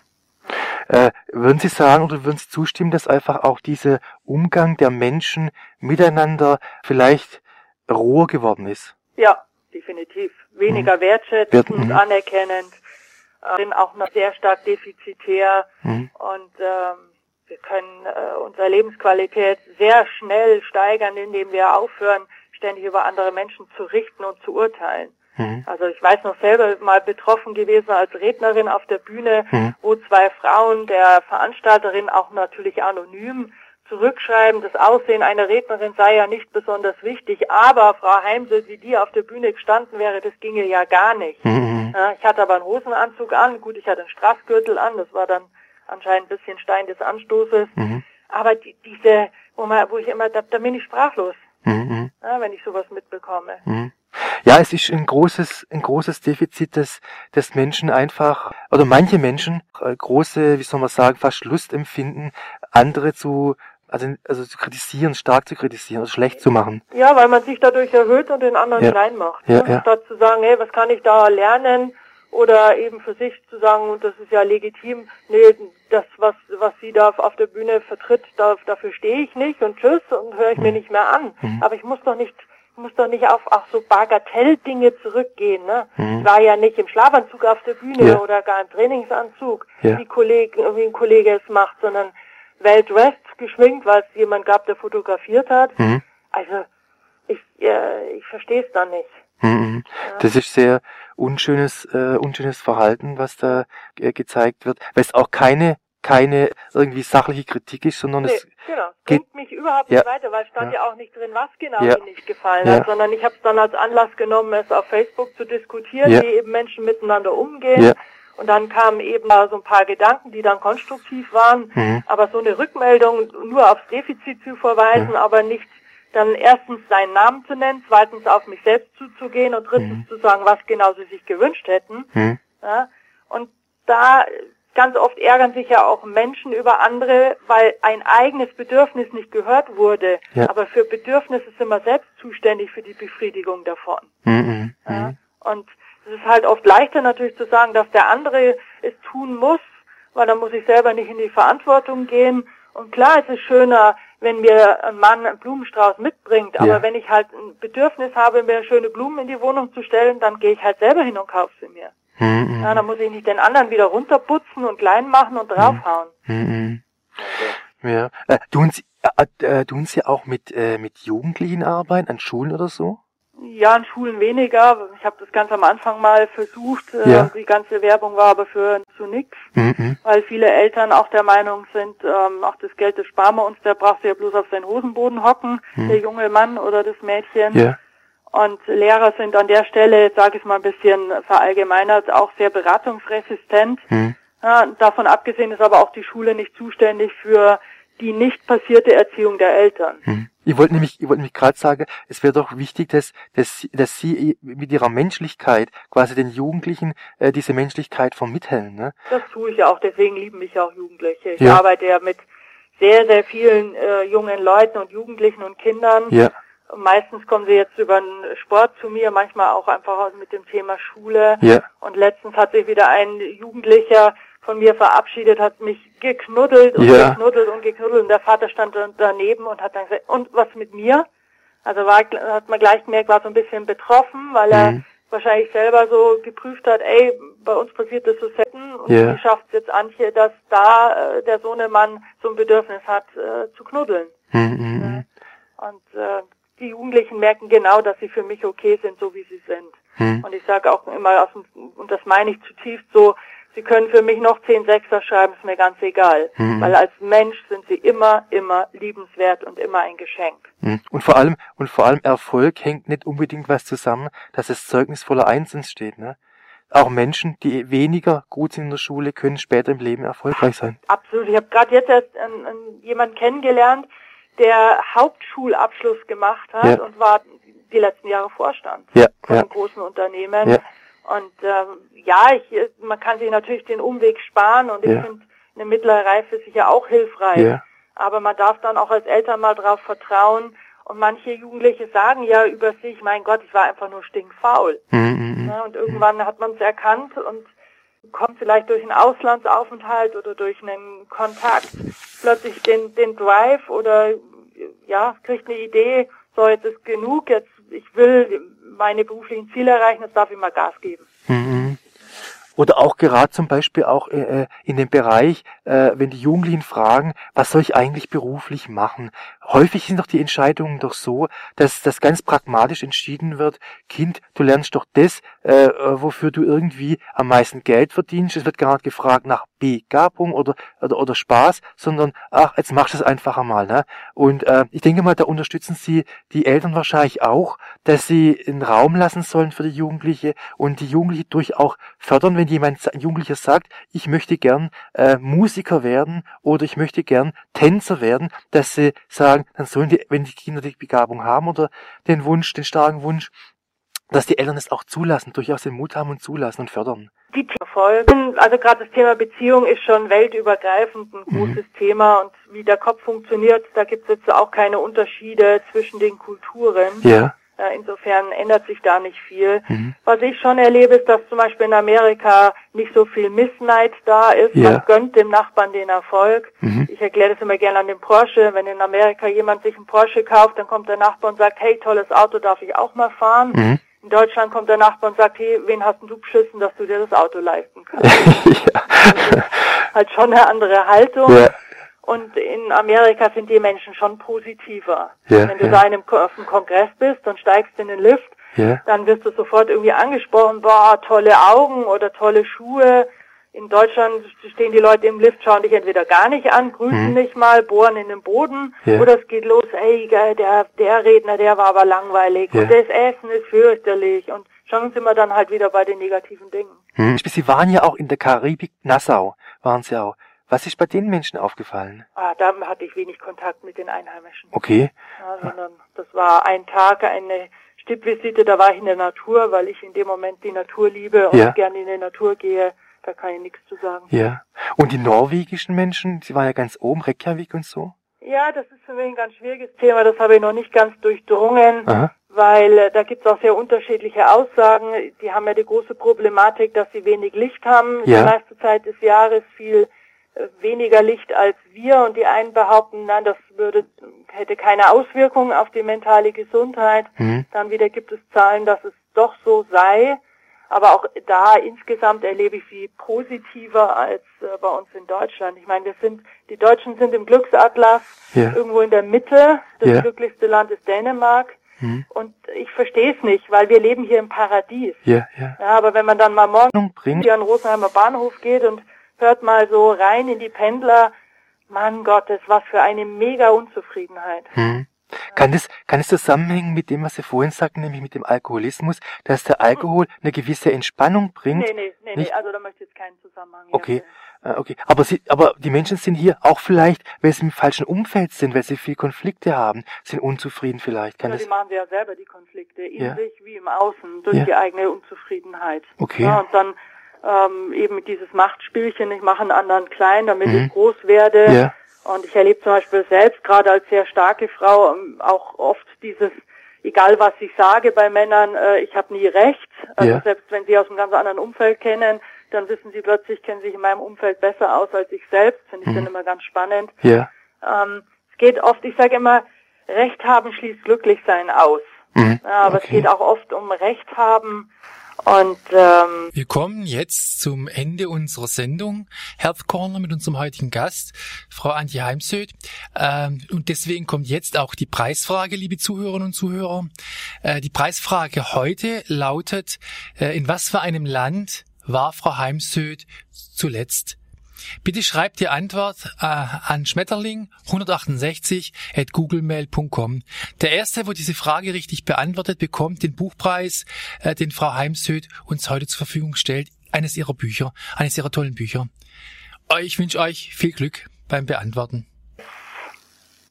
Äh, würden Sie sagen oder würden Sie zustimmen, dass einfach auch dieser Umgang der Menschen miteinander vielleicht roher geworden ist? Ja, definitiv. Weniger Mhm. wertschätzend, Mhm. anerkennend, äh, sind auch noch sehr stark defizitär Mhm. und ähm, wir können äh, unsere Lebensqualität sehr schnell steigern, indem wir aufhören, ständig über andere Menschen zu richten und zu urteilen. Mhm. Also ich weiß noch selber mal betroffen gewesen als Rednerin auf der Bühne, Mhm. wo zwei Frauen der Veranstalterin auch natürlich anonym zurückschreiben, das Aussehen einer Rednerin sei ja nicht besonders wichtig, aber Frau Heimsel, wie die auf der Bühne gestanden wäre, das ginge ja gar nicht. Mhm. Ich hatte aber einen Hosenanzug an, gut, ich hatte einen Straßgürtel an, das war dann anscheinend ein bisschen Stein des Anstoßes. Mhm. Aber die, diese, wo, man, wo ich immer, da, da bin ich sprachlos, Mhm. ja, wenn ich sowas mitbekomme. Mhm. Ja, es ist ein großes, ein großes Defizit des, des Menschen einfach, oder manche Menschen äh, große, wie soll man sagen, fast Lust empfinden, andere zu, also, also zu kritisieren, stark zu kritisieren, oder schlecht zu machen. Ja, weil man sich dadurch erhöht und den anderen Ja. klein macht. Ja, ne? ja. Statt zu sagen, hey, was kann ich da lernen? Oder eben für sich zu sagen, und das ist ja legitim, nee, das, was, was sie da auf der Bühne vertritt, da, dafür stehe ich nicht und tschüss und höre ich mir nicht mehr an. Mhm. Aber ich muss doch nicht, ich muss doch nicht auf, auf so Bagatelldinge zurückgehen, ne? Mhm. Ich war ja nicht im Schlafanzug auf der Bühne Ja. oder gar im Trainingsanzug, Ja. wie, Kollege, wie ein Kollege es macht, sondern well dressed, geschminkt, weil es jemand gab, der fotografiert hat. Mhm. Also ich, äh, ich verstehe es dann nicht. Mhm. Das ist sehr unschönes, äh, unschönes Verhalten, was da äh, gezeigt wird, weil es auch keine, keine irgendwie sachliche Kritik ist, sondern Nee, es, genau. Bringt mich überhaupt Ja. nicht weiter, weil stand ja. auch nicht drin, was genau Ja. mir nicht gefallen Ja. hat, sondern ich habe es dann als Anlass genommen, es auf Facebook zu diskutieren, Ja. wie eben Menschen miteinander umgehen. Ja. Und dann kamen eben da so ein paar Gedanken, die dann konstruktiv waren. Mhm. Aber so eine Rückmeldung nur aufs Defizit zu verweisen, aber nicht dann erstens seinen Namen zu nennen, zweitens auf mich selbst zuzugehen und drittens zu sagen, was genau sie sich gewünscht hätten. Mhm. Ja? Und da ganz oft ärgern sich ja auch Menschen über andere, weil ein eigenes Bedürfnis nicht gehört wurde. Ja. Aber für Bedürfnisse sind wir selbst zuständig für die Befriedigung davon. Mhm. Ja? Mhm. Und es ist halt oft leichter natürlich zu sagen, dass der andere es tun muss, weil dann muss ich selber nicht in die Verantwortung gehen. Und klar, es ist schöner, wenn mir ein Mann einen Blumenstrauß mitbringt, aber Ja. wenn ich halt ein Bedürfnis habe, mir schöne Blumen in die Wohnung zu stellen, dann gehe ich halt selber hin und kaufe sie mir. Mhm. Ja, dann muss ich nicht den anderen wieder runterputzen und klein machen und draufhauen. Mhm. Ja. Äh, tun Sie, äh, äh, tun Sie auch mit, äh, mit Jugendlichen arbeiten, an Schulen oder so? Ja, in Schulen weniger. Ich habe das ganz am Anfang mal versucht. Äh, Ja. Die ganze Werbung war aber für zu nix, Mhm. weil viele Eltern auch der Meinung sind, ähm, auch das Geld, das sparen wir uns, der braucht ja bloß auf seinen Hosenboden hocken, der junge Mann oder das Mädchen. Mhm. Ja. Und Lehrer sind an der Stelle, sage ich mal ein bisschen verallgemeinert, auch sehr beratungsresistent. Mhm. Ja, davon abgesehen ist aber auch die Schule nicht zuständig für die nicht passierte Erziehung der Eltern. Ich wollte nämlich, ich wollte nämlich gerade sagen, es wäre doch wichtig, dass, dass, Sie- dass Sie mit Ihrer Menschlichkeit quasi den Jugendlichen äh, diese Menschlichkeit vermitteln. Ne? Das tue ich ja auch, deswegen lieben mich ja auch Jugendliche. Ich Ja. arbeite ja mit sehr, sehr vielen äh, jungen Leuten und Jugendlichen und Kindern. Ja. Meistens kommen sie jetzt über den Sport zu mir, manchmal auch einfach mit dem Thema Schule. Ja. Und letztens hat sich wieder ein Jugendlicher von mir verabschiedet, hat mich geknuddelt und Ja. geknuddelt und geknuddelt. Und der Vater stand dann daneben und hat dann gesagt, und was mit mir? Also war, hat man gleich gemerkt, war so ein bisschen betroffen, weil er Mhm. wahrscheinlich selber so geprüft hat, ey, bei uns passiert das so selten und Ja. wie schafft es jetzt Antje, dass da äh, der Sohnemann so ein Bedürfnis hat, äh, zu knuddeln. Mhm. Mhm. Und äh, die Jugendlichen merken genau, dass sie für mich okay sind, so wie sie sind. Mhm. Und ich sage auch immer, aus dem, und das meine ich zutiefst so, sie können für mich noch 10 Sechser schreiben, ist mir ganz egal. Mhm. Weil als Mensch sind sie immer, immer liebenswert und immer ein Geschenk. Mhm. Und vor allem, und vor allem Erfolg hängt nicht unbedingt was zusammen, dass das Zeugnis voller Einsens steht. Ne? Auch Menschen, die weniger gut sind in der Schule, können später im Leben erfolgreich sein. Absolut. Ich habe gerade jetzt erst einen, einen, jemanden kennengelernt, der Hauptschulabschluss gemacht hat Ja. und war die letzten Jahre Vorstand Ja, von ja. einem großen Unternehmen. Ja. Und ähm, ja, ich, man kann sich natürlich den Umweg sparen und ich Ja. finde eine mittlere Reife sicher auch hilfreich. Ja. Aber man darf dann auch als Eltern mal drauf vertrauen. Und manche Jugendliche sagen ja über sich, mein Gott, ich war einfach nur stinkfaul. Mhm. Mhm. Ne? Und irgendwann hat man es erkannt und kommt vielleicht durch einen Auslandsaufenthalt oder durch einen Kontakt plötzlich den, den Drive oder ja, kriegt eine Idee, so jetzt ist genug, jetzt ich will meine beruflichen Ziele erreichen, jetzt darf ich mal Gas geben. Mhm. Oder auch gerade zum Beispiel auch äh, äh, in dem Bereich, äh, wenn die Jugendlichen fragen, was soll ich eigentlich beruflich machen? Häufig sind doch die Entscheidungen doch so, dass das ganz pragmatisch entschieden wird, Kind, du lernst doch das, äh, wofür du irgendwie am meisten Geld verdienst. Es wird gar nicht gefragt nach Begabung oder, oder, oder Spaß, sondern ach, jetzt machst du es einfach einmal. Ne? Und äh, ich denke mal, da unterstützen sie die Eltern wahrscheinlich auch, dass sie einen Raum lassen sollen für die Jugendliche und die Jugendliche durch auch fördern, wenn jemand ein Jugendlicher sagt, ich möchte gern äh, Musiker werden oder ich möchte gern Tänzer werden, dass sie sagen, dann sollen die, wenn die Kinder die Begabung haben oder den Wunsch, den starken Wunsch, dass die Eltern es auch zulassen, durchaus den Mut haben und zulassen und fördern. Die Folgen, also gerade das Thema Beziehung ist schon weltübergreifend ein mhm. großes mhm. Thema und wie der Kopf funktioniert, da gibt es jetzt auch keine Unterschiede zwischen den Kulturen. Ja. Insofern ändert sich da nicht viel. Mhm. Was ich schon erlebe, ist, dass zum Beispiel in Amerika nicht so viel Missneid da ist. Ja. Man gönnt dem Nachbarn den Erfolg. Mhm. Ich erkläre das immer gerne an dem Porsche. Wenn in Amerika jemand sich einen Porsche kauft, dann kommt der Nachbar und sagt, hey, tolles Auto, darf ich auch mal fahren? Mhm. In Deutschland kommt der Nachbar und sagt, hey, wen hast du beschissen, dass du dir das Auto leisten kannst? ja. halt schon eine andere Haltung. Ja. Und in Amerika sind die Menschen schon positiver. Ja, Wenn du ja. da in einem, auf einem Kongress bist und steigst in den Lift, ja. dann wirst du sofort irgendwie angesprochen, boah, tolle Augen oder tolle Schuhe. In Deutschland stehen die Leute im Lift, schauen dich entweder gar nicht an, grüßen hm. nicht mal, bohren in den Boden, oder es geht los, ey, der, der Redner, der war aber langweilig, und das Essen ist fürchterlich, und schon sind wir dann halt wieder bei den negativen Dingen. Hm. Sie waren ja auch in der Karibik, Nassau waren Sie auch. Was ist bei den Menschen aufgefallen? Ah, da hatte ich wenig Kontakt mit den Einheimischen. Okay. Ja, sondern das war ein Tag, eine Stippvisite, da war ich in der Natur, weil ich in dem Moment die Natur liebe und ja. gerne in die Natur gehe. Da kann ich nichts zu sagen. Ja. Und die norwegischen Menschen, sie waren ja ganz oben, Reykjavik und so? Ja, das ist für mich ein ganz schwieriges Thema. Das habe ich noch nicht ganz durchdrungen. Aha weil äh, da gibt es auch sehr unterschiedliche Aussagen. Die haben ja die große Problematik, dass sie wenig Licht haben. Ja. Die meiste Zeit des Jahres viel weniger Licht als wir und die einen behaupten, nein, das würde, hätte keine Auswirkungen auf die mentale Gesundheit. Mhm. Dann wieder gibt es Zahlen, dass es doch so sei. Aber auch da insgesamt erlebe ich sie positiver als äh, bei uns in Deutschland. Ich meine, wir sind, die Deutschen sind im Glücksatlas ja. irgendwo in der Mitte. Das ja. glücklichste Land ist Dänemark. Mhm. Und ich verstehe es nicht, weil wir leben hier im Paradies. Ja, ja. ja, aber wenn man dann mal morgen hier an Rosenheimer Bahnhof geht und hört mal so rein in die Pendler. Mann Gottes, was für eine mega Unzufriedenheit. Hm. Kann das, kann es zusammenhängen mit dem, was Sie vorhin sagten, nämlich mit dem Alkoholismus, dass der Alkohol eine gewisse Entspannung bringt? Nee, nee, nee, nee also da möchte ich jetzt keinen Zusammenhang. Okay, äh, okay. Aber Sie, aber die Menschen sind hier auch vielleicht, weil sie im falschen Umfeld sind, weil sie viel Konflikte haben, sind unzufrieden vielleicht. Kann ja, das die machen sie ja selber die Konflikte, in ja. sich wie im Außen, durch ja. die eigene Unzufriedenheit. Okay. Ja, und dann ähm, eben dieses Machtspielchen, ich mache einen anderen klein, damit mhm. ich groß werde. Ja. Und ich erlebe zum Beispiel selbst gerade als sehr starke Frau ähm, auch oft dieses, egal was ich sage bei Männern, äh, ich habe nie recht. Also ja. selbst wenn sie aus einem ganz anderen Umfeld kennen, dann wissen sie plötzlich, kennen sich in meinem Umfeld besser aus als ich selbst. Finde ich mhm. dann immer ganz spannend. Ja. Ähm, es geht oft, ich sage immer, Recht haben schließt glücklich sein aus. Mhm. Ja, aber okay. es geht auch oft um Recht haben und ähm, wir kommen jetzt zum Ende unserer Sendung Herzcorner mit unserem heutigen Gast, Frau Antje Heimsöth. Ähm, und deswegen kommt jetzt auch die Preisfrage, liebe Zuhörerinnen und Zuhörer. Äh, die Preisfrage heute lautet, äh, in was für einem Land war Frau Heimsöth zuletzt Bitte schreibt die Antwort äh, an Schmetterling 168 at googlemail.com. Der erste, wo diese Frage richtig beantwortet, bekommt den Buchpreis, äh, den Frau Heimsöth uns heute zur Verfügung stellt. Eines ihrer Bücher, eines ihrer tollen Bücher. Ich wünsche euch viel Glück beim Beantworten.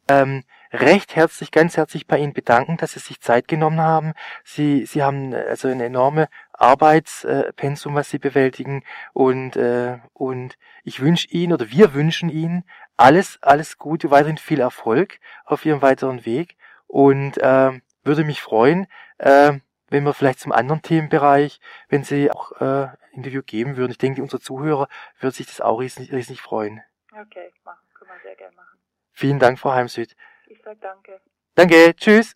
Ähm, recht herzlich, ganz herzlich bei Ihnen bedanken, dass Sie sich Zeit genommen haben. Sie, Sie haben also eine enorme Arbeitspensum, was Sie bewältigen und, äh, und ich wünsche Ihnen oder wir wünschen Ihnen alles, alles Gute, weiterhin viel Erfolg auf Ihrem weiteren Weg und äh, würde mich freuen, äh, wenn wir vielleicht zum anderen Themenbereich, wenn Sie auch äh, Interview geben würden. Ich denke, unsere Zuhörer würden sich das auch riesig, riesig freuen. Okay, machen. Können wir sehr gerne machen. Vielen Dank, Frau Heimsüd. Ich sag danke. Danke, tschüss.